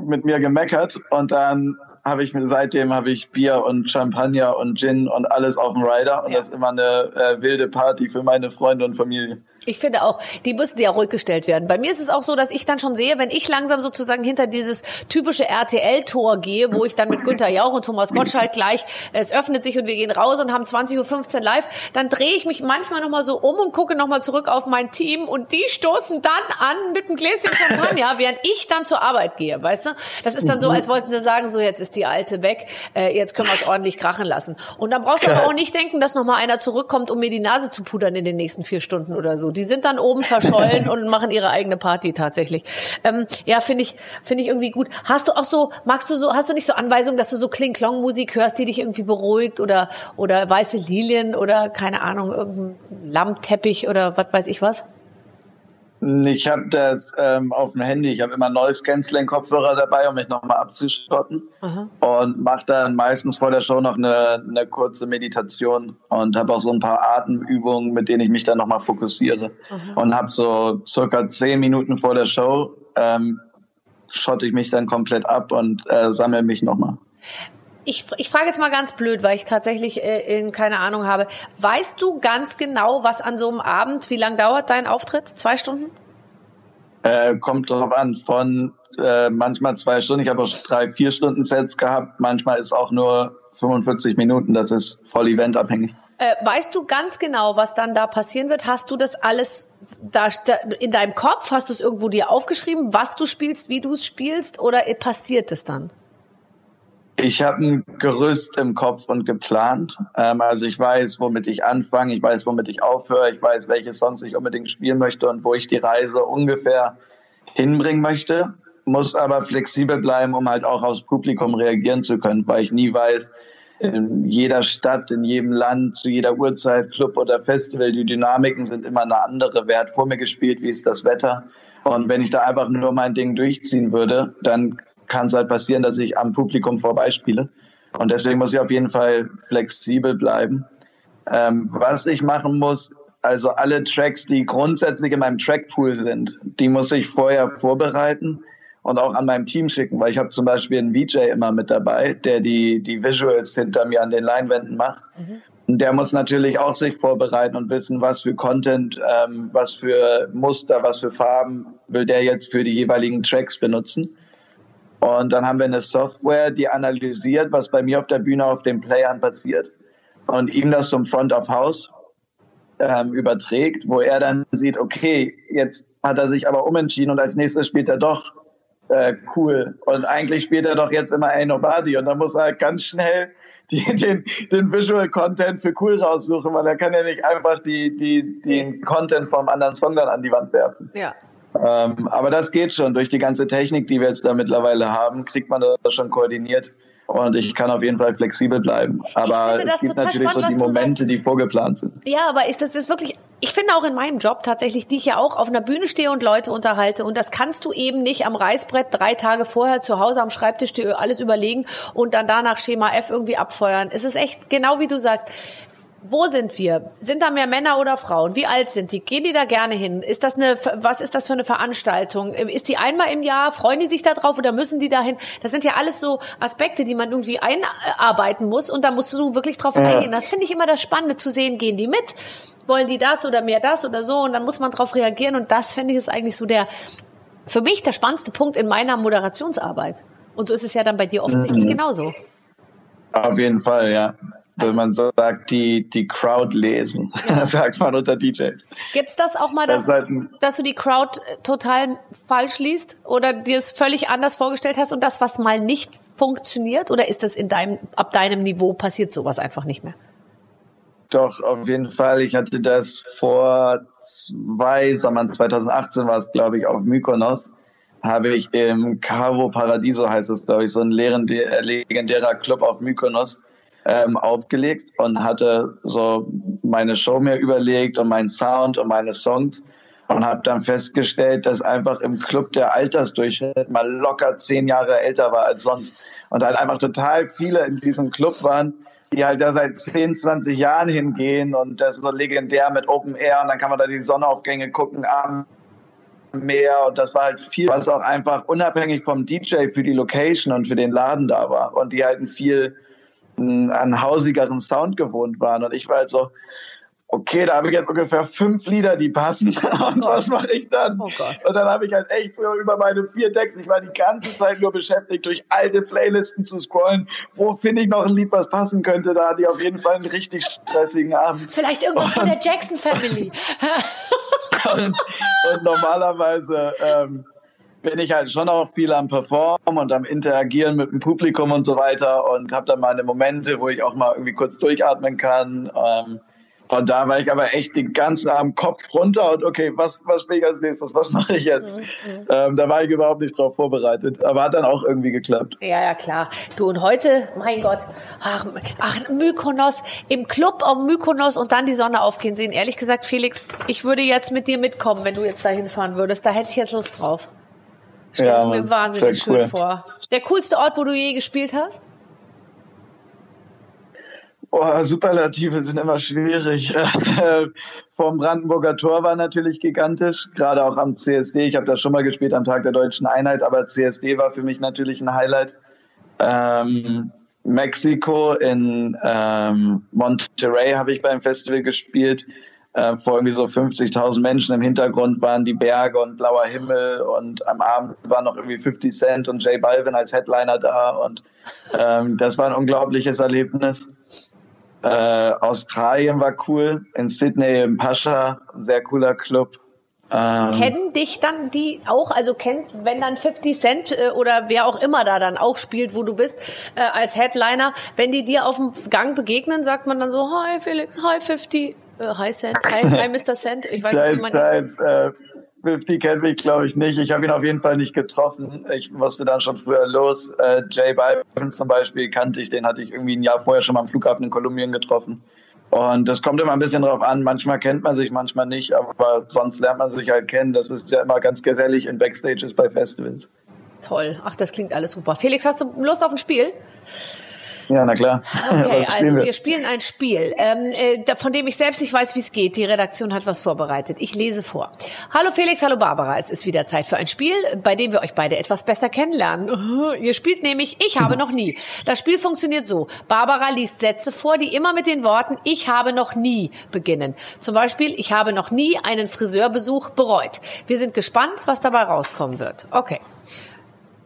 mit mir gemeckert und dann habe ich mir seitdem habe ich Bier und Champagner und Gin und alles auf dem Rider und ja. das ist immer eine äh, wilde Party für meine Freunde und Familie. Ich finde auch, die müssen ja ruhig gestellt werden. Bei mir ist es auch so, dass ich dann schon sehe, wenn ich langsam sozusagen hinter dieses typische RTL-Tor gehe, wo ich dann mit Günther Jauch und Thomas Gottschalk gleich, es öffnet sich und wir gehen raus und haben 20.15 Uhr live, dann drehe ich mich manchmal nochmal so um und gucke nochmal zurück auf mein Team und die stoßen dann an mit einem Gläschen Champagner, während ich dann zur Arbeit gehe, weißt du? Das ist dann so, als wollten sie sagen, so jetzt ist die Alte weg, äh, jetzt können wir es ordentlich krachen lassen. Und dann brauchst du aber auch nicht denken, dass nochmal einer zurückkommt, um mir die Nase zu pudern in den nächsten vier Stunden oder so. Die sind dann oben verschollen und machen ihre eigene Party tatsächlich. Ähm, ja, finde ich, finde ich irgendwie gut. Hast du auch so, magst du so, hast du nicht so Anweisungen, dass du so Kling-Klong-Musik hörst, die dich irgendwie beruhigt oder, oder weiße Lilien oder keine Ahnung, irgendein Lammteppich oder was weiß ich was? Ich habe das ähm, auf dem Handy. Ich habe immer neues Canceling Kopfhörer dabei, um mich nochmal abzuschotten. Aha. Und mache dann meistens vor der Show noch eine, eine kurze Meditation und habe auch so ein paar Atemübungen, mit denen ich mich dann nochmal fokussiere. Aha. Und habe so circa zehn Minuten vor der Show ähm, schotte ich mich dann komplett ab und äh, sammle mich nochmal. Ich, ich frage jetzt mal ganz blöd, weil ich tatsächlich äh, keine Ahnung habe. Weißt du ganz genau, was an so einem Abend, wie lang dauert dein Auftritt? Zwei Stunden? Äh, kommt drauf an, von äh, manchmal zwei Stunden. Ich habe auch drei, vier Stunden Sets gehabt. Manchmal ist auch nur 45 Minuten. Das ist voll eventabhängig. Äh, weißt du ganz genau, was dann da passieren wird? Hast du das alles da, da in deinem Kopf? Hast du es irgendwo dir aufgeschrieben, was du spielst, wie du es spielst? Oder passiert es dann? Ich habe ein Gerüst im Kopf und geplant. Ähm, also ich weiß, womit ich anfange, ich weiß, womit ich aufhöre, ich weiß, welche Songs ich unbedingt spielen möchte und wo ich die Reise ungefähr hinbringen möchte, muss aber flexibel bleiben, um halt auch aufs Publikum reagieren zu können, weil ich nie weiß, in jeder Stadt, in jedem Land, zu jeder Uhrzeit, Club oder Festival, die Dynamiken sind immer eine andere. Wer hat vor mir gespielt, wie ist das Wetter? Und wenn ich da einfach nur mein Ding durchziehen würde, dann kann es halt passieren, dass ich am Publikum vorbeispiele. Und deswegen muss ich auf jeden Fall flexibel bleiben. Ähm, was ich machen muss, also alle Tracks, die grundsätzlich in meinem Trackpool sind, die muss ich vorher vorbereiten und auch an meinem Team schicken, weil ich habe zum Beispiel einen VJ immer mit dabei, der die, die Visuals hinter mir an den Leinwänden macht. Mhm. Und der muss natürlich auch sich vorbereiten und wissen, was für Content, ähm, was für Muster, was für Farben will der jetzt für die jeweiligen Tracks benutzen. Und dann haben wir eine Software, die analysiert, was bei mir auf der Bühne auf den Playern passiert und ihm das zum Front of House ähm, überträgt, wo er dann sieht, okay, jetzt hat er sich aber umentschieden und als nächstes spielt er doch äh, cool. Und eigentlich spielt er doch jetzt immer Ain't Nobody und dann muss er halt ganz schnell die, den, den Visual Content für cool raussuchen, weil er kann ja nicht einfach die, die, den Content vom anderen Song dann an die Wand werfen. Ja. Ähm, aber das geht schon. Durch die ganze Technik, die wir jetzt da mittlerweile haben, kriegt man das schon koordiniert. Und ich kann auf jeden Fall flexibel bleiben. Aber es gibt natürlich spannend, so die Momente, die vorgeplant sind. Ja, aber ist das ist wirklich, ich finde auch in meinem Job tatsächlich, die ich ja auch auf einer Bühne stehe und Leute unterhalte. Und das kannst du eben nicht am Reißbrett drei Tage vorher zu Hause am Schreibtisch dir alles überlegen und dann danach Schema F irgendwie abfeuern. Es ist echt genau wie du sagst. Wo sind wir? Sind da mehr Männer oder Frauen? Wie alt sind die? Gehen die da gerne hin? Ist das eine, was ist das für eine Veranstaltung? Ist die einmal im Jahr? Freuen die sich da drauf oder müssen die dahin? Das sind ja alles so Aspekte, die man irgendwie einarbeiten muss und da musst du wirklich drauf ja. eingehen. Das finde ich immer das Spannende zu sehen. Gehen die mit? Wollen die das oder mehr das oder so? Und dann muss man drauf reagieren und das finde ich ist eigentlich so der, für mich der spannendste Punkt in meiner Moderationsarbeit. Und so ist es ja dann bei dir offensichtlich mhm. genauso. Auf jeden Fall, ja. Also, man sagt, die, die Crowd lesen, ja. sagt man unter DJs. Gibt's das auch mal, dass, das halt dass du die Crowd äh, total falsch liest oder dir es völlig anders vorgestellt hast und das, was mal nicht funktioniert? Oder ist das in deinem, ab deinem Niveau passiert sowas einfach nicht mehr? Doch, auf jeden Fall. Ich hatte das vor zwei Sommern, 2018 war es, glaube ich, auf Mykonos, habe ich im Cavo Paradiso, heißt es, glaube ich, so ein legendärer Club auf Mykonos, ähm, aufgelegt und hatte so meine Show mir überlegt und meinen Sound und meine Songs und habe dann festgestellt, dass einfach im Club der Altersdurchschnitt mal locker zehn Jahre älter war als sonst und halt einfach total viele in diesem Club waren, die halt da seit 10, 20 Jahren hingehen und das ist so legendär mit Open Air und dann kann man da die Sonnenaufgänge gucken am Meer und das war halt viel, was auch einfach unabhängig vom DJ für die Location und für den Laden da war und die halt ein viel einen hausigeren Sound gewohnt waren. Und ich war halt so, okay, da habe ich jetzt ungefähr fünf Lieder, die passen. Und was mache ich dann? Oh und dann habe ich halt echt so über meine vier Decks, ich war die ganze Zeit nur beschäftigt, durch alte Playlisten zu scrollen. Wo finde ich noch ein Lied, was passen könnte? Da hatte ich auf jeden Fall einen richtig stressigen Abend. Vielleicht irgendwas und, von der Jackson Family. und, und normalerweise ähm, bin ich halt schon auch viel am Performen und am Interagieren mit dem Publikum und so weiter und habe dann meine Momente, wo ich auch mal irgendwie kurz durchatmen kann. Ähm, und da war ich aber echt den ganzen Abend Kopf runter und okay, was, was spiele ich als nächstes? Was mache ich jetzt? Mhm. mhm. Ähm, da war ich überhaupt nicht drauf vorbereitet, aber hat dann auch irgendwie geklappt. Ja, ja, klar. Du und heute, mein Gott, ach, ach Mykonos, im Club auf Mykonos und dann die Sonne aufgehen sehen. Ehrlich gesagt, Felix, ich würde jetzt mit dir mitkommen, wenn du jetzt da hinfahren würdest. Da hätte ich jetzt Lust drauf. Stell ja, mir wahnsinnig schön cool. vor. Der coolste Ort, wo du je gespielt hast? Oh, Superlative sind immer schwierig. Vom Brandenburger Tor war natürlich gigantisch, gerade auch am CSD. Ich habe da schon mal gespielt am Tag der deutschen Einheit, aber CSD war für mich natürlich ein Highlight. Ähm, Mexiko in ähm, Monterrey habe ich beim Festival gespielt äh, vor irgendwie so 50.000 Menschen. Im Hintergrund waren die Berge und blauer Himmel und am Abend waren noch irgendwie 50 Cent und J Balvin als Headliner da und ähm, das war ein unglaubliches Erlebnis. Äh, Australien war cool, in Sydney im Pascha, ein sehr cooler Club. Ähm, Kennen dich dann die auch? Also kennt, wenn dann 50 Cent äh, oder wer auch immer da dann auch spielt, wo du bist, äh, als Headliner, wenn die dir auf dem Gang begegnen, sagt man dann so, hi Felix, hi 50, äh, hi Cent, hi, hi Mr. Cent. Ich weiß nicht, wie man Teils, äh, 50 kennt mich, glaube ich, nicht. Ich habe ihn auf jeden Fall nicht getroffen. Ich musste dann schon früher los. Äh, Jay Balvin zum Beispiel kannte ich, den hatte ich irgendwie ein Jahr vorher schon mal am Flughafen in Kolumbien getroffen. Und das kommt immer ein bisschen drauf an. Manchmal kennt man sich, manchmal nicht, aber sonst lernt man sich halt kennen. Das ist ja immer ganz gesellig in Backstages bei Festivals. Toll. Ach, das klingt alles super. Felix, hast du Lust auf ein Spiel? Ja, na klar. Okay, also wir? spielen ein Spiel, ähm, äh, von dem ich selbst nicht weiß, wie es geht. Die Redaktion hat was vorbereitet. Ich lese vor. Hallo Felix, hallo Barbara. Es ist wieder Zeit für ein Spiel, bei dem wir euch beide etwas besser kennenlernen. Ihr spielt nämlich Ich habe noch nie. Das Spiel funktioniert so. Barbara liest Sätze vor, die immer mit den Worten Ich habe noch nie beginnen. Zum Beispiel, ich habe noch nie einen Friseurbesuch bereut. Wir sind gespannt, was dabei rauskommen wird. Okay.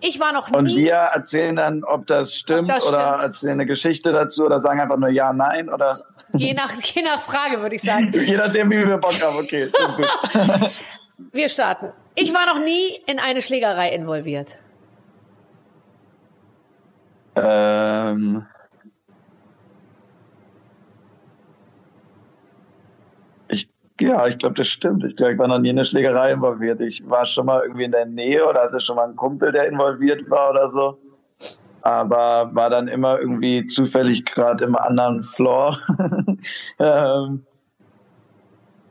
Ich war noch nie. Und wir erzählen dann, ob das stimmt ob das oder stimmt. erzählen eine Geschichte dazu oder sagen einfach nur ja, nein oder. Je nach, je nach Frage würde ich sagen. je nachdem, wie wir Bock haben. Okay. wir starten. Ich war noch nie in eine Schlägerei involviert. Ähm. Ja, ich glaube, das stimmt. Ich, glaub, ich war noch nie in eine Schlägerei involviert. Ich war schon mal irgendwie in der Nähe oder hatte schon mal einen Kumpel, der involviert war oder so. Aber war dann immer irgendwie zufällig gerade im anderen Floor. ähm,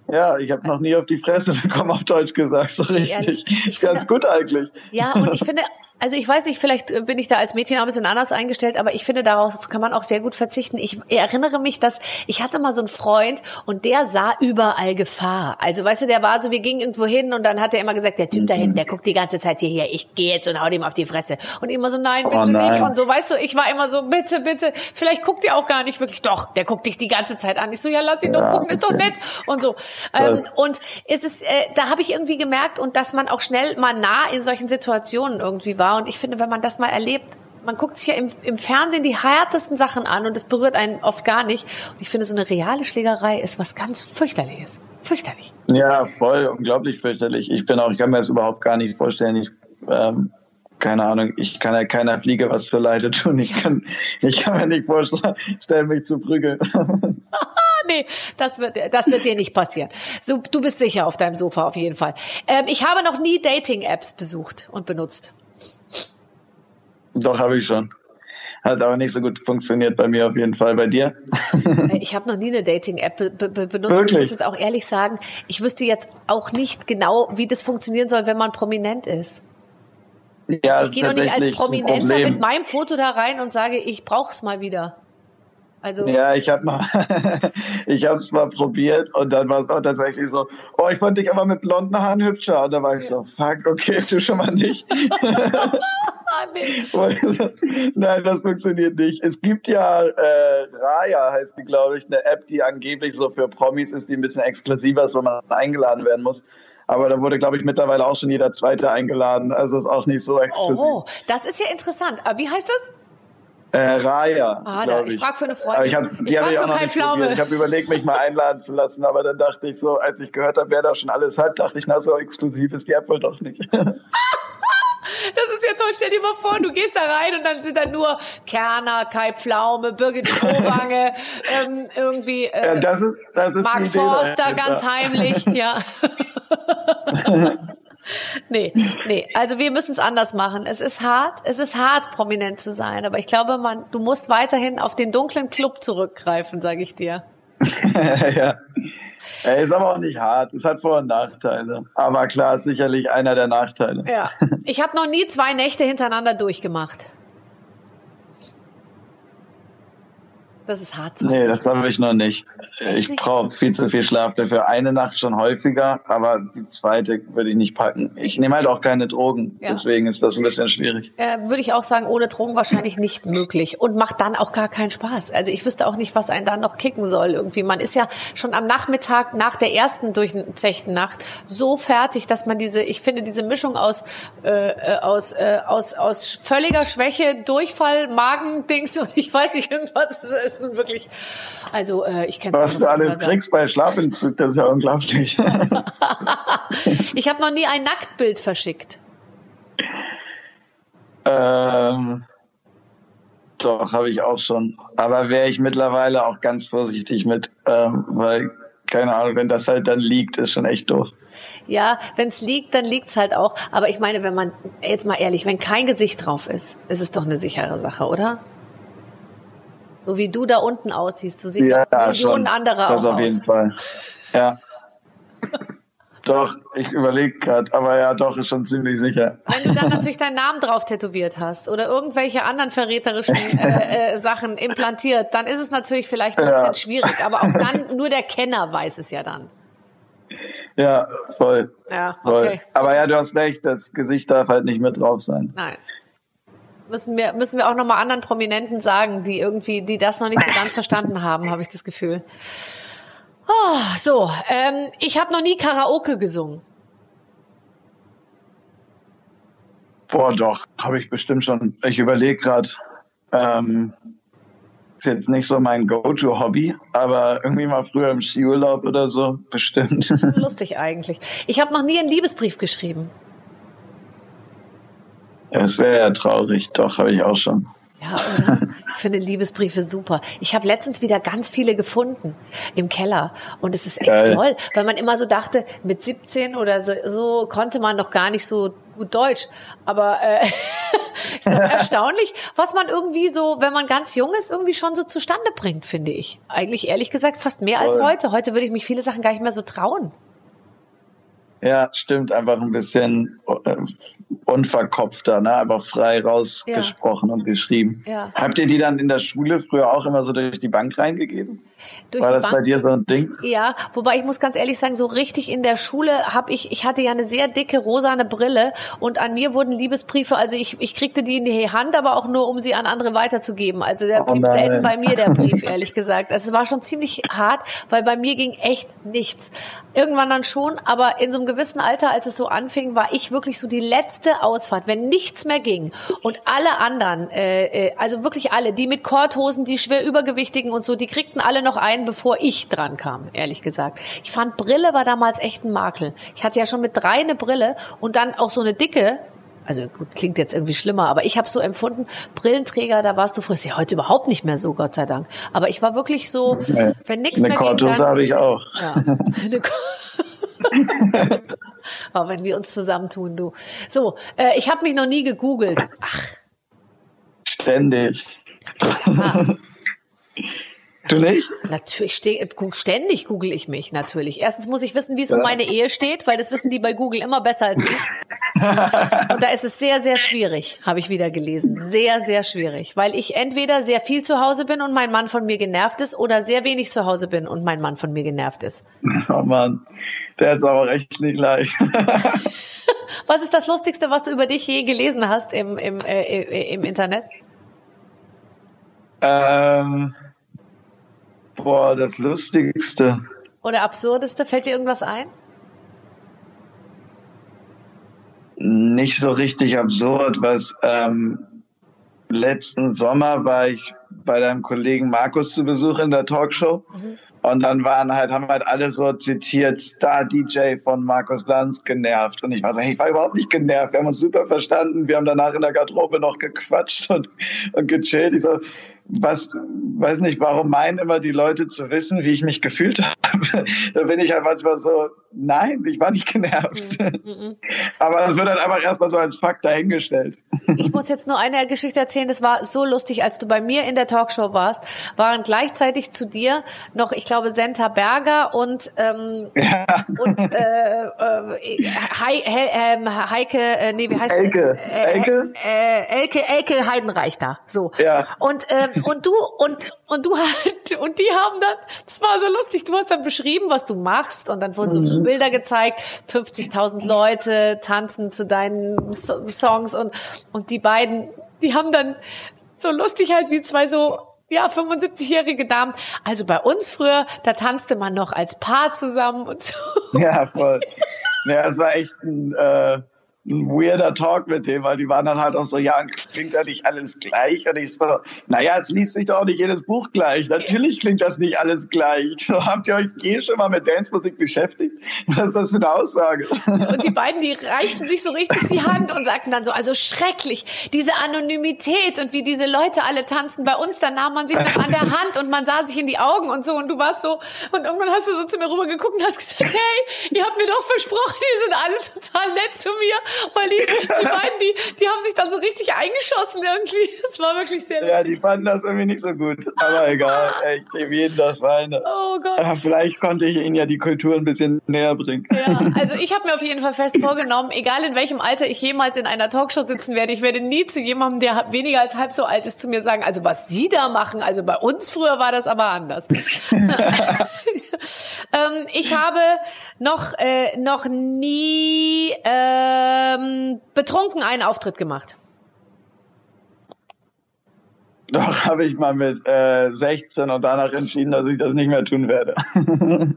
ja, ich habe noch nie auf die Fresse bekommen, auf Deutsch gesagt, so richtig. Ehrlich, Ganz finde, gut eigentlich. Ja, und ich finde also ich weiß nicht, vielleicht äh, bin ich da als Mädchen auch ein bisschen anders eingestellt, aber ich finde, darauf kann man auch sehr gut verzichten. Ich erinnere mich, dass ich hatte mal so einen Freund und der sah überall Gefahr. Also weißt du, der war so, wir gingen irgendwo hin und dann hat er immer gesagt, der Typ da hinten, der guckt die ganze Zeit hierher, ich gehe jetzt und hau dem auf die Fresse. Und immer so, nein, bitte oh nein. nicht. Und so, weißt du, ich war immer so, bitte, bitte, vielleicht guckt ihr auch gar nicht wirklich. Doch, der guckt dich die ganze Zeit an. Ich so, ja, lass ihn ja, doch gucken, okay. ist doch nett. Und so. Ähm, und es ist, äh, da habe ich irgendwie gemerkt und dass man auch schnell mal nah in solchen Situationen irgendwie war war. Und ich finde, wenn man das mal erlebt, man guckt sich ja im, im Fernsehen die härtesten Sachen an und es berührt einen oft gar nicht. Und ich finde, so eine reale Schlägerei ist was ganz fürchterliches. Fürchterlich. Ja, voll, unglaublich fürchterlich. Ich bin auch, ich kann mir das überhaupt gar nicht vorstellen. Ich, ähm, keine Ahnung, ich kann ja keiner Fliege was für Leide tun. Ich kann, ich kann mir nicht vorstellen, mich zu prügeln. nee, das wird, das wird dir nicht passieren. So, du bist sicher auf deinem Sofa auf jeden Fall. Ähm, ich habe noch nie Dating-Apps besucht und benutzt. Doch, habe ich schon. Hat aber nicht so gut funktioniert bei mir auf jeden Fall. Bei dir? ich habe noch nie eine Dating-App be be benutzt. Wirklich? Ich muss jetzt auch ehrlich sagen, ich wüsste jetzt auch nicht genau, wie das funktionieren soll, wenn man prominent ist. Ja, ich gehe doch nicht als Prominenter mit meinem Foto da rein und sage, ich brauch's mal wieder. Also ja, ich habe mal, ich habe es mal probiert und dann war es auch tatsächlich so, oh, ich fand dich aber mit blonden Haaren hübscher. Und da war ich ja. so, fuck, okay, du schon mal nicht. nee. Nein, das funktioniert nicht. Es gibt ja äh, Raya, heißt die, glaube ich, eine App, die angeblich so für Promis ist, die ein bisschen exklusiver ist, wo man eingeladen werden muss. Aber da wurde, glaube ich, mittlerweile auch schon jeder Zweite eingeladen. Also ist auch nicht so exklusiv. Oh, das ist ja interessant. Aber wie heißt das? Äh, Raya. Ah, da, ich, ich frage für eine Freundin. ich, hab, ich frage für keinen Pflaume. Ich habe überlegt, mich mal einladen zu lassen, aber dann dachte ich so, als ich gehört habe, wer da schon alles hat, dachte ich, na, so exklusiv ist die App wohl doch nicht. Das ist ja toll. Stell dir mal vor, du gehst da rein und dann sind da nur Kerner, Kai Pflaume, Birgit Strohwange, ähm, irgendwie äh, ja, das ist, das ist Mark Forster ganz heimlich. Ja. nee, nee. Also wir müssen es anders machen. Es ist hart, es ist hart, prominent zu sein. Aber ich glaube, man, du musst weiterhin auf den dunklen Club zurückgreifen, sage ich dir. ja. Er ist aber auch nicht hart. Es hat Vor- und Nachteile. Aber klar, sicherlich einer der Nachteile. Ja. Ich habe noch nie zwei Nächte hintereinander durchgemacht. Das ist hart. Nee, das habe ich noch nicht. Ich brauche viel zu viel Schlaf dafür. Eine Nacht schon häufiger, aber die zweite würde ich nicht packen. Ich nehme halt auch keine Drogen, ja. deswegen ist das ein bisschen schwierig. Äh, würde ich auch sagen, ohne Drogen wahrscheinlich nicht möglich und macht dann auch gar keinen Spaß. Also ich wüsste auch nicht, was einen dann noch kicken soll irgendwie. Man ist ja schon am Nachmittag nach der ersten durchzechten Nacht so fertig, dass man diese, ich finde diese Mischung aus äh, äh aus äh, aus aus völliger Schwäche, Durchfall, Magendings und ich weiß nicht irgendwas ist ist nun wirklich, also äh, ich kenne Was du alles kriegst bei Schlafentzug, das ist ja unglaublich. ich habe noch nie ein Nacktbild verschickt. Ähm, doch, habe ich auch schon. Aber wäre ich mittlerweile auch ganz vorsichtig mit, ähm, weil, keine Ahnung, wenn das halt dann liegt, ist schon echt doof. Ja, wenn es liegt, dann liegt's halt auch. Aber ich meine, wenn man, jetzt mal ehrlich, wenn kein Gesicht drauf ist, ist es doch eine sichere Sache, oder? So wie du da unten aussiehst, so sehen ja, doch Millionen schon. andere das auch Das auf aus. jeden Fall. Ja. doch, ich überlege gerade, aber ja, doch, ist schon ziemlich sicher. Wenn du dann natürlich deinen Namen drauf tätowiert hast oder irgendwelche anderen verräterischen äh, äh, Sachen implantiert, dann ist es natürlich vielleicht ein bisschen Ja. schwierig. Aber auch dann, nur der Kenner weiß es ja dann. Ja, voll. Ja, voll. okay. Aber ja, du hast recht, das Gesicht darf halt nicht mit drauf sein. Nein. Müssen wir, müssen wir auch nochmal anderen Prominenten sagen, die irgendwie, die das noch nicht so ganz verstanden haben, habe ich das Gefühl. Oh, so, ähm, ich habe noch nie Karaoke gesungen. Boah, doch, habe ich bestimmt schon. Ich überlege gerade, ähm, ist jetzt nicht so mein Go-To-Hobby, aber irgendwie mal früher im Skiurlaub oder so, bestimmt. Lustig eigentlich. Ich habe noch nie einen Liebesbrief geschrieben. Das wäre ja traurig, doch, habe ich auch schon. Ja, oder? Ich finde Liebesbriefe super. Ich habe letztens wieder ganz viele gefunden im Keller und es ist echt Geil. toll, weil man immer so dachte, mit 17 oder so, so konnte man noch gar nicht so gut Deutsch. Aber äh, ist doch erstaunlich, was man irgendwie so, wenn man ganz jung ist, irgendwie schon so zustande bringt, finde ich. Eigentlich ehrlich gesagt fast mehr als Voll. heute. Heute würde ich mich viele Sachen gar nicht mehr so trauen. Ja, stimmt, einfach ein bisschen äh, unverkopfter, ne? einfach frei rausgesprochen und geschrieben. Ja. Habt ihr die dann in der Schule früher auch immer so durch die Bank reingegeben? Durch War das Bank bei dir so ein Ding? Ja, wobei ich muss ganz ehrlich sagen, so richtig in der Schule habe ich, ich hatte ja eine sehr dicke rosane Brille und an mir wurden Liebesbriefe, also ich, ich kriegte die in die Hand, aber auch nur, um sie an andere weiterzugeben. Also der Oh blieb nein. selten bei mir, der Brief, ehrlich gesagt. Also es war schon ziemlich hart, weil bei mir ging echt nichts. Irgendwann dann schon, aber in so einem gewissen Alter, als es so anfing, war ich wirklich so die letzte Ausfahrt, wenn nichts mehr ging und alle anderen, äh, äh, also wirklich alle, die mit Korthosen, die schwer übergewichtigen und so, die kriegten alle noch ein, bevor ich dran kam, ehrlich gesagt. Ich fand Brille war damals echt ein Makel. Ich hatte ja schon mit drei eine Brille und dann auch so eine dicke. Also gut, klingt jetzt irgendwie schlimmer, aber ich habe so empfunden, Brillenträger, da warst du früher, ist ja heute überhaupt nicht mehr so, Gott sei Dank. Aber ich war wirklich so, Nee. wenn nichts mehr ging, Korthose dann, habe ich auch. ja. Aber wenn wir uns zusammentun, du. So, äh, ich habe mich noch nie gegoogelt. Ach, Ständig. ah, Du nicht? natürlich ständig google ich mich natürlich. Erstens muss ich wissen, wie es um Ja. meine Ehe steht, weil das wissen die bei Google immer besser als ich. Und da ist es sehr, sehr schwierig, habe ich wieder gelesen. Sehr, sehr schwierig, weil ich entweder sehr viel zu Hause bin und mein Mann von mir genervt ist oder sehr wenig zu Hause bin und mein Mann von mir genervt ist. Oh Mann, der ist aber echt nicht leicht. Was ist das Lustigste, was du über dich je gelesen hast im, im, äh, äh, im Internet? ähm, boah, das Lustigste. Oder absurdeste? Fällt dir irgendwas ein? Nicht so richtig absurd, was ähm, letzten Sommer war ich bei deinem Kollegen Markus zu Besuch in der Talkshow. Und dann waren halt, haben halt alle so zitiert, Star DJ von Markus Lanz genervt. Und ich war so, hey, ich war überhaupt nicht genervt. Wir haben uns super verstanden. Wir haben danach in der Garderobe noch gequatscht und, und gechillt. Ich so, was, weiß nicht, warum meinen immer die Leute zu wissen, wie ich mich gefühlt habe. da bin ich halt manchmal so, nein, ich war nicht genervt. Aber es wird dann einfach erstmal so als Fakt dahingestellt. Ich muss jetzt nur eine Geschichte erzählen. Das war so lustig, als du bei mir in der Talkshow warst, waren gleichzeitig zu dir noch, ich glaube, Senta Berger und ähm, und äh, äh, Hei, He, ähm, Heike, äh, nee, wie heißt? Elke. Äh, Elke? Äh, Elke, Elke Heidenreich da. So. Ja. Und ähm, und du und und du halt und die haben dann, das war so lustig. Du hast dann beschrieben, was du machst und dann wurden so Bilder gezeigt, 50.000 Leute tanzen zu deinen so Songs und und die beiden, die haben dann so lustig halt wie zwei so ja, 75-jährige Damen. Also bei uns früher, da tanzte man noch als Paar zusammen und so. Ja, voll. Ja, es war echt ein, äh, ein weirder Talk mit dem, weil die waren dann halt auch so, ja, klingt ja nicht alles gleich. Und ich so, naja, es liest sich doch auch nicht jedes Buch gleich. Natürlich klingt das nicht alles gleich. So, habt ihr euch je schon mal mit Dancemusik beschäftigt? Was ist das für eine Aussage? Und die beiden, die reichten sich so richtig die Hand und sagten dann so, also schrecklich, diese Anonymität und wie diese Leute alle tanzen. Bei uns, da nahm man sich noch an der Hand und man sah sich in die Augen und so und du warst so, und irgendwann hast du so zu mir rüber geguckt und hast gesagt, hey, ihr habt mir doch versprochen, die sind alle total nett zu mir weil die, die beiden, die, die haben sich dann so richtig eingeschossen irgendwie. Das war wirklich sehr Ja, die fanden das irgendwie nicht so gut. Aber egal, ich gebe jedem das seine. Oh Gott. Aber vielleicht konnte ich ihnen ja die Kultur ein bisschen näher bringen. Ja, also ich habe mir auf jeden Fall fest vorgenommen, egal in welchem Alter ich jemals in einer Talkshow sitzen werde, ich werde nie zu jemandem, der weniger als halb so alt ist, zu mir sagen, also was Sie da machen, also bei uns früher war das aber anders. Ähm, ich habe noch, äh, noch nie ähm, betrunken einen Auftritt gemacht. Doch, habe ich mal mit äh, 16 und danach entschieden, dass ich das nicht mehr tun werde. ähm,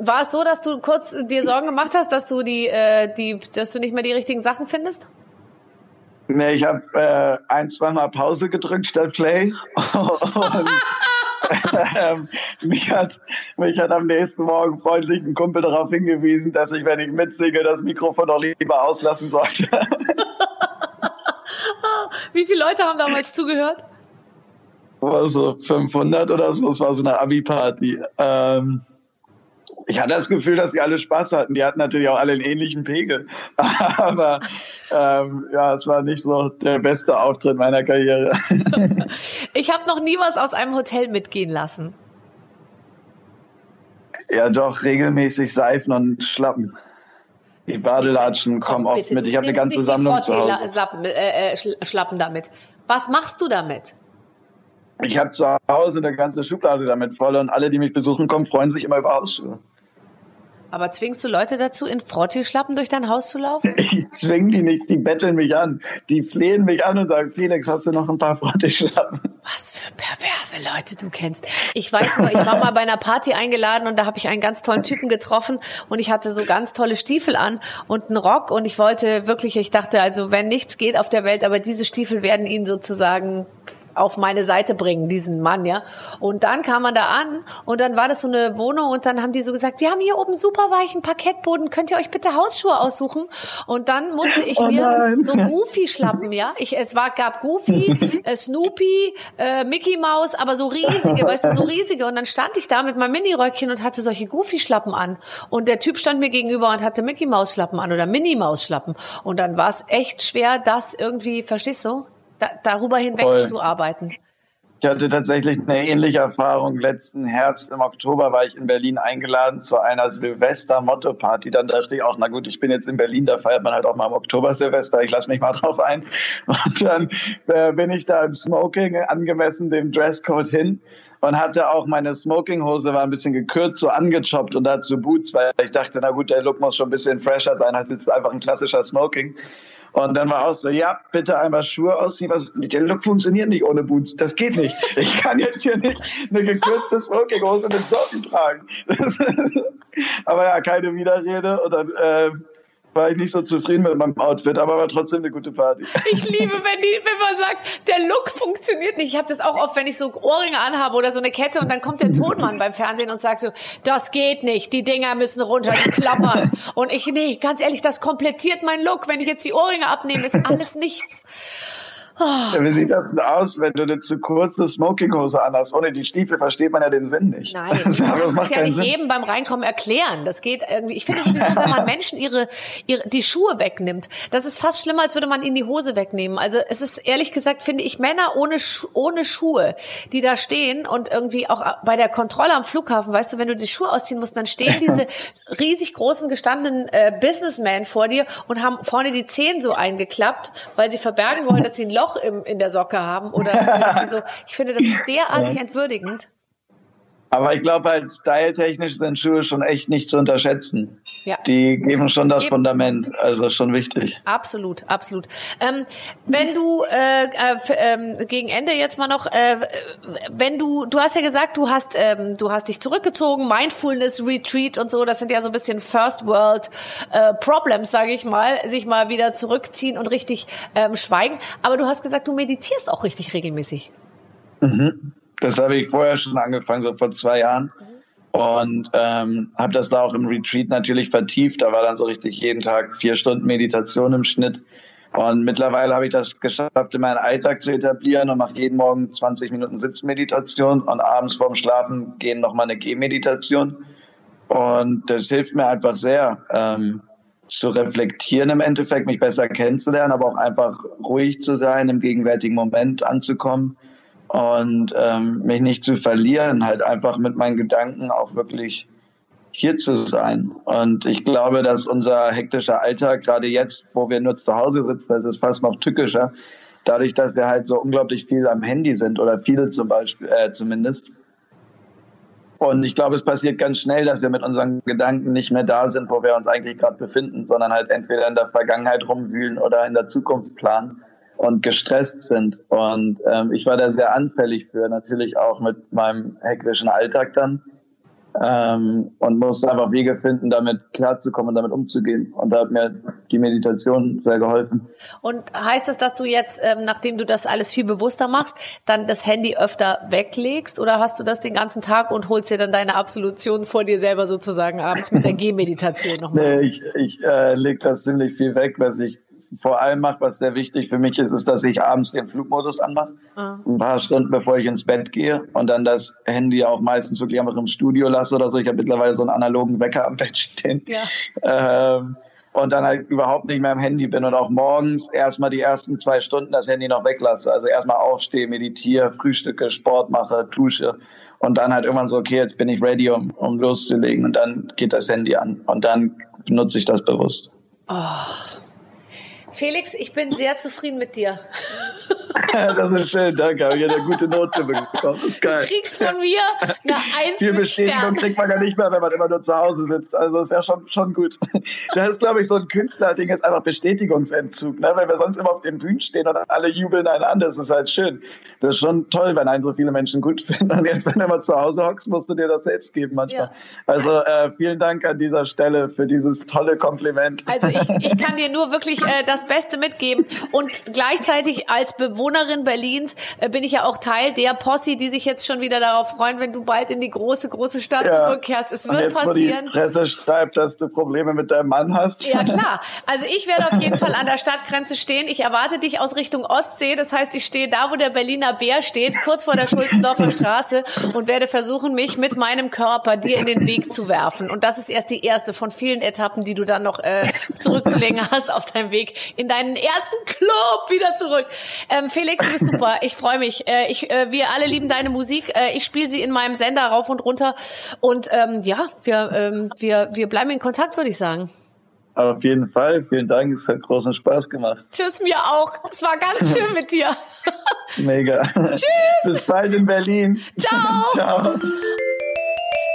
war es so, dass du kurz dir Sorgen gemacht hast, dass du die, äh, die, dass du nicht mehr die richtigen Sachen findest? Nee, ich habe äh, ein, zwei Mal Pause gedrückt statt Play. und mich, hat, mich hat am nächsten Morgen freundlich ein Kumpel darauf hingewiesen, dass ich, wenn ich mitsinge, das Mikrofon doch lieber auslassen sollte. Wie viele Leute haben damals zugehört? War so 500 oder so. Es war so eine Abi-Party. Ähm, ich hatte das Gefühl, dass sie alle Spaß hatten. Die hatten natürlich auch alle einen ähnlichen Pegel. Aber ähm, ja, es war nicht so der beste Auftritt meiner Karriere. ich habe noch nie was aus einem Hotel mitgehen lassen. Ja, doch, regelmäßig Seifen und Schlappen. Die Badelatschen kommen oft mit. Ich habe eine ganze Sammlung zu Hause. Schlappen, äh, äh Schlappen damit. Was machst du damit? Ich habe zu Hause eine ganze Schublade damit voll und alle, die mich besuchen kommen, freuen sich immer über Hausschuhe. Aber zwingst du Leute dazu, in Frottischlappen durch dein Haus zu laufen? Ich zwing die nicht, die betteln mich an. Die flehen mich an und sagen, Felix, hast du noch ein paar Frottischlappen? Was für perverse Leute du kennst. Ich weiß nur, ich war mal bei einer Party eingeladen und da habe ich einen ganz tollen Typen getroffen und ich hatte so ganz tolle Stiefel an und einen Rock und ich wollte wirklich, ich dachte also, wenn nichts geht auf der Welt, aber diese Stiefel werden ihn sozusagen auf meine Seite bringen, diesen Mann, ja. Und dann kam man da an und dann war das so eine Wohnung und dann haben die so gesagt, wir haben hier oben super weichen Parkettboden, könnt ihr euch bitte Hausschuhe aussuchen? Und dann musste ich oh mir so Goofy schlappen, ja. Ich, es war, gab Goofy, äh, Snoopy, äh, Mickey Mouse, aber so riesige, weißt du, so riesige. Und dann stand ich da mit meinem Miniröckchen und hatte solche Goofy-Schlappen an. Und der Typ stand mir gegenüber und hatte Mickey Mouse Schlappen an oder Minnie Maus Schlappen. Und dann war es echt schwer, das irgendwie, verstehst du? Da, darüber hinweg Voll. zu arbeiten. Ich hatte tatsächlich eine ähnliche Erfahrung. Letzten Herbst im Oktober war ich in Berlin eingeladen zu einer Silvester-Motto-Party. Dann dachte ich auch, na gut, ich bin jetzt in Berlin, da feiert man halt auch mal im Oktober Silvester. Ich lasse mich mal drauf ein. Und dann äh, bin ich da im Smoking angemessen dem Dresscode hin und hatte auch meine Smokinghose war ein bisschen gekürzt, so angechoppt und dazu Boots, weil ich dachte, na gut, der Look muss schon ein bisschen fresher sein als jetzt einfach ein klassischer Smoking. Und dann war auch so, ja, bitte einmal Schuhe ausziehen. Was, der Look funktioniert nicht ohne Boots. Das geht nicht. Ich kann jetzt hier nicht eine gekürzte Smokinghose mit Socken tragen. aber ja, keine Widerrede. Und dann äh, war ich nicht so zufrieden mit meinem Outfit, aber war trotzdem eine gute Party. Ich liebe, wenn, die, wenn man sagt, der Look funktioniert nicht. Ich habe das auch oft, wenn ich so Ohrringe anhabe oder so eine Kette und dann kommt der Tonmann beim Fernsehen und sagt so, das geht nicht, die Dinger müssen runter, die klappern. Und ich, nee, ganz ehrlich, das komplettiert meinen Look. Wenn ich jetzt die Ohrringe abnehme, ist alles nichts. Oh, Wie sieht das denn aus, wenn du eine zu kurze Smokinghose anhast? Ohne die Stiefel versteht man ja den Sinn nicht. Nein, das, du kannst es ja nicht Sinn. jedem beim Reinkommen erklären. Das geht irgendwie. Ich finde sowieso, wenn man Menschen ihre, ihre die Schuhe wegnimmt, das ist fast schlimmer, als würde man ihnen die Hose wegnehmen. Also es ist ehrlich gesagt, finde ich, Männer ohne, ohne Schuhe, die da stehen und irgendwie auch bei der Kontrolle am Flughafen, weißt du, wenn du die Schuhe ausziehen musst, dann stehen diese riesig großen gestandenen äh, Businessmen vor dir und haben vorne die Zehen so eingeklappt, weil sie verbergen wollen, dass sie ein Loch im, in der Socke haben oder so. Ich finde das derartig entwürdigend. Aber ich glaube halt, styletechnisch sind Schuhe schon echt nicht zu unterschätzen. Ja. Die geben schon das. Fundament, also schon wichtig. Absolut, absolut. Ähm, wenn du äh, äh, äh, gegen Ende jetzt mal noch, äh, wenn du, du hast ja gesagt, du hast, ähm, du hast dich zurückgezogen, Mindfulness Retreat und so, das sind ja so ein bisschen First World äh, Problems, sage ich mal, sich mal wieder zurückziehen und richtig ähm, schweigen. Aber du hast gesagt, du meditierst auch richtig regelmäßig. Mhm. Das habe ich vorher schon angefangen, so vor zwei Jahren. Und ähm, habe das da auch im Retreat natürlich vertieft. Da war dann so richtig jeden Tag vier Stunden Meditation im Schnitt. Und mittlerweile habe ich das geschafft, in meinen Alltag zu etablieren und mache jeden Morgen 20 Minuten Sitzmeditation und abends vorm Schlafen gehen nochmal eine Gehmeditation. Und das hilft mir einfach sehr, ähm, zu reflektieren im Endeffekt, mich besser kennenzulernen, aber auch einfach ruhig zu sein, im gegenwärtigen Moment anzukommen und ähm, mich nicht zu verlieren, halt einfach mit meinen Gedanken auch wirklich hier zu sein. Und ich glaube, dass unser hektischer Alltag, gerade jetzt, wo wir nur zu Hause sitzen, das ist fast noch tückischer, dadurch, dass wir halt so unglaublich viel am Handy sind oder viele zum Beispiel, äh, zumindest. Und ich glaube, es passiert ganz schnell, dass wir mit unseren Gedanken nicht mehr da sind, wo wir uns eigentlich gerade befinden, sondern halt entweder in der Vergangenheit rumwühlen oder in der Zukunft planen und gestresst sind. Und ähm, ich war da sehr anfällig für, natürlich auch mit meinem hektischen Alltag dann. Ähm, und musste einfach Wege finden, damit klarzukommen und damit umzugehen. Und da hat mir die Meditation sehr geholfen. Und heißt das, dass du jetzt, ähm, nachdem du das alles viel bewusster machst, dann das Handy öfter weglegst oder hast du das den ganzen Tag und holst dir dann deine Absolution vor dir selber sozusagen abends mit der Gehmeditation nochmal? nee, ich, ich äh, lege das ziemlich viel weg, was ich vor allem mache, was sehr wichtig für mich ist, ist, dass ich abends den Flugmodus anmache. Ah. Ein paar Stunden bevor ich ins Bett gehe und dann das Handy auch meistens wirklich einfach im Studio lasse oder so. Ich habe mittlerweile so einen analogen Wecker am Bett stehen. Ja. Ähm, und dann halt überhaupt nicht mehr am Handy bin und auch morgens erstmal die ersten zwei Stunden das Handy noch weglasse. Also erstmal aufstehe, meditiere, frühstücke, Sport mache, dusche und dann halt irgendwann so, okay, jetzt bin ich ready, um, um loszulegen und dann geht das Handy an und dann benutze ich das bewusst. Oh, Felix, ich bin sehr zufrieden mit dir. das ist schön, danke. Habe ich eine gute Note bekommen. Das ist geil. Du kriegst von mir eine Eins Viel Bestätigung kriegt man ja nicht mehr, wenn man immer nur zu Hause sitzt. Also ist ja schon, schon gut. Das ist, glaube ich, so ein Künstlerding, ist einfach Bestätigungsentzug. Ne? Weil wir sonst immer auf den Bühnen stehen und alle jubeln einen an. Das ist halt schön. Das ist schon toll, wenn einen so viele Menschen gut finden. Und jetzt, wenn du mal zu Hause hockst, musst du dir das selbst geben manchmal. Ja. Also äh, vielen Dank an dieser Stelle für dieses tolle Kompliment. Also ich, ich kann dir nur wirklich äh, das Beste mitgeben. Und gleichzeitig als Bewohnerin Berlins äh, bin ich ja auch Teil der Posse, die sich jetzt schon wieder darauf freuen, wenn du bald in die große, große Stadt ja. zurückkehrst. Es wird jetzt, passieren. Wo die Presse schreibt, dass du Probleme mit deinem Mann hast. Ja, klar. Also ich werde auf jeden Fall an der Stadtgrenze stehen. Ich erwarte dich aus Richtung Ostsee. Das heißt, ich stehe da, wo der Berliner Bär steht, kurz vor der Schulzendorfer Straße und werde versuchen, mich mit meinem Körper dir in den Weg zu werfen. Und das ist erst die erste von vielen Etappen, die du dann noch äh, zurückzulegen hast auf deinem Weg in deinen ersten Club wieder zurück. Ähm, Felix, du bist super. Ich freue mich. Äh, ich, äh, wir alle lieben deine Musik. Äh, ich spiele sie in meinem Sender rauf und runter. Und ähm, ja, wir, ähm, wir, wir bleiben in Kontakt, würde ich sagen. Auf jeden Fall. Vielen Dank. Es hat großen Spaß gemacht. Tschüss, mir auch. Es war ganz schön mit dir. Mega. Tschüss. Bis bald in Berlin. Ciao. Ciao.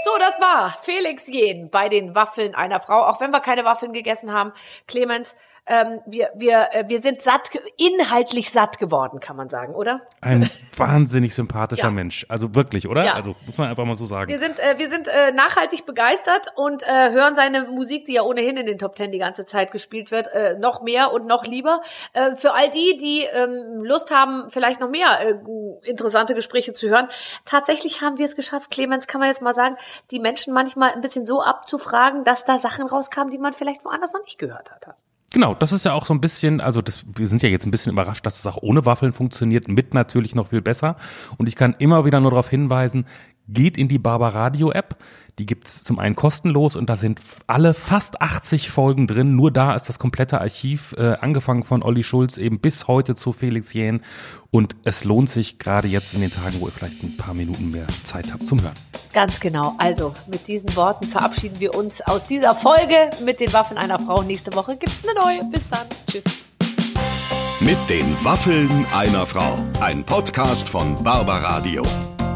So, das war Felix Jen bei den Waffeln einer Frau. Auch wenn wir keine Waffeln gegessen haben. Clemens, ähm, wir, wir, äh, wir sind satt, inhaltlich satt geworden, kann man sagen, oder? Ein wahnsinnig sympathischer ja. Mensch. Also wirklich, oder? Ja. Also muss man einfach mal so sagen. Wir sind, äh, wir sind äh, nachhaltig begeistert und äh, hören seine Musik, die ja ohnehin in den Top Ten die ganze Zeit gespielt wird, äh, noch mehr und noch lieber. Äh, für all die, die ähm, Lust haben, vielleicht noch mehr äh, interessante Gespräche zu hören, tatsächlich haben wir es geschafft, Clemens, kann man jetzt mal sagen, die Menschen manchmal ein bisschen so abzufragen, dass da Sachen rauskamen, die man vielleicht woanders noch nicht gehört hat. Genau, das ist ja auch so ein bisschen, also das, wir sind ja jetzt ein bisschen überrascht, dass es auch ohne Waffeln funktioniert, mit natürlich noch viel besser. Und ich kann immer wieder nur darauf hinweisen, geht in die Barbaradio App. Die gibt's zum einen kostenlos und da sind alle fast 80 Folgen drin. Nur da ist das komplette Archiv, äh, angefangen von Olli Schulz eben bis heute zu Felix Jähn. Und es lohnt sich gerade jetzt in den Tagen, wo ihr vielleicht ein paar Minuten mehr Zeit habt zum Hören. Ganz genau. Also mit diesen Worten verabschieden wir uns aus dieser Folge mit den Waffen einer Frau. Nächste Woche gibt's eine neue. Bis dann. Tschüss. Mit den Waffeln einer Frau. Ein Podcast von Barbaradio.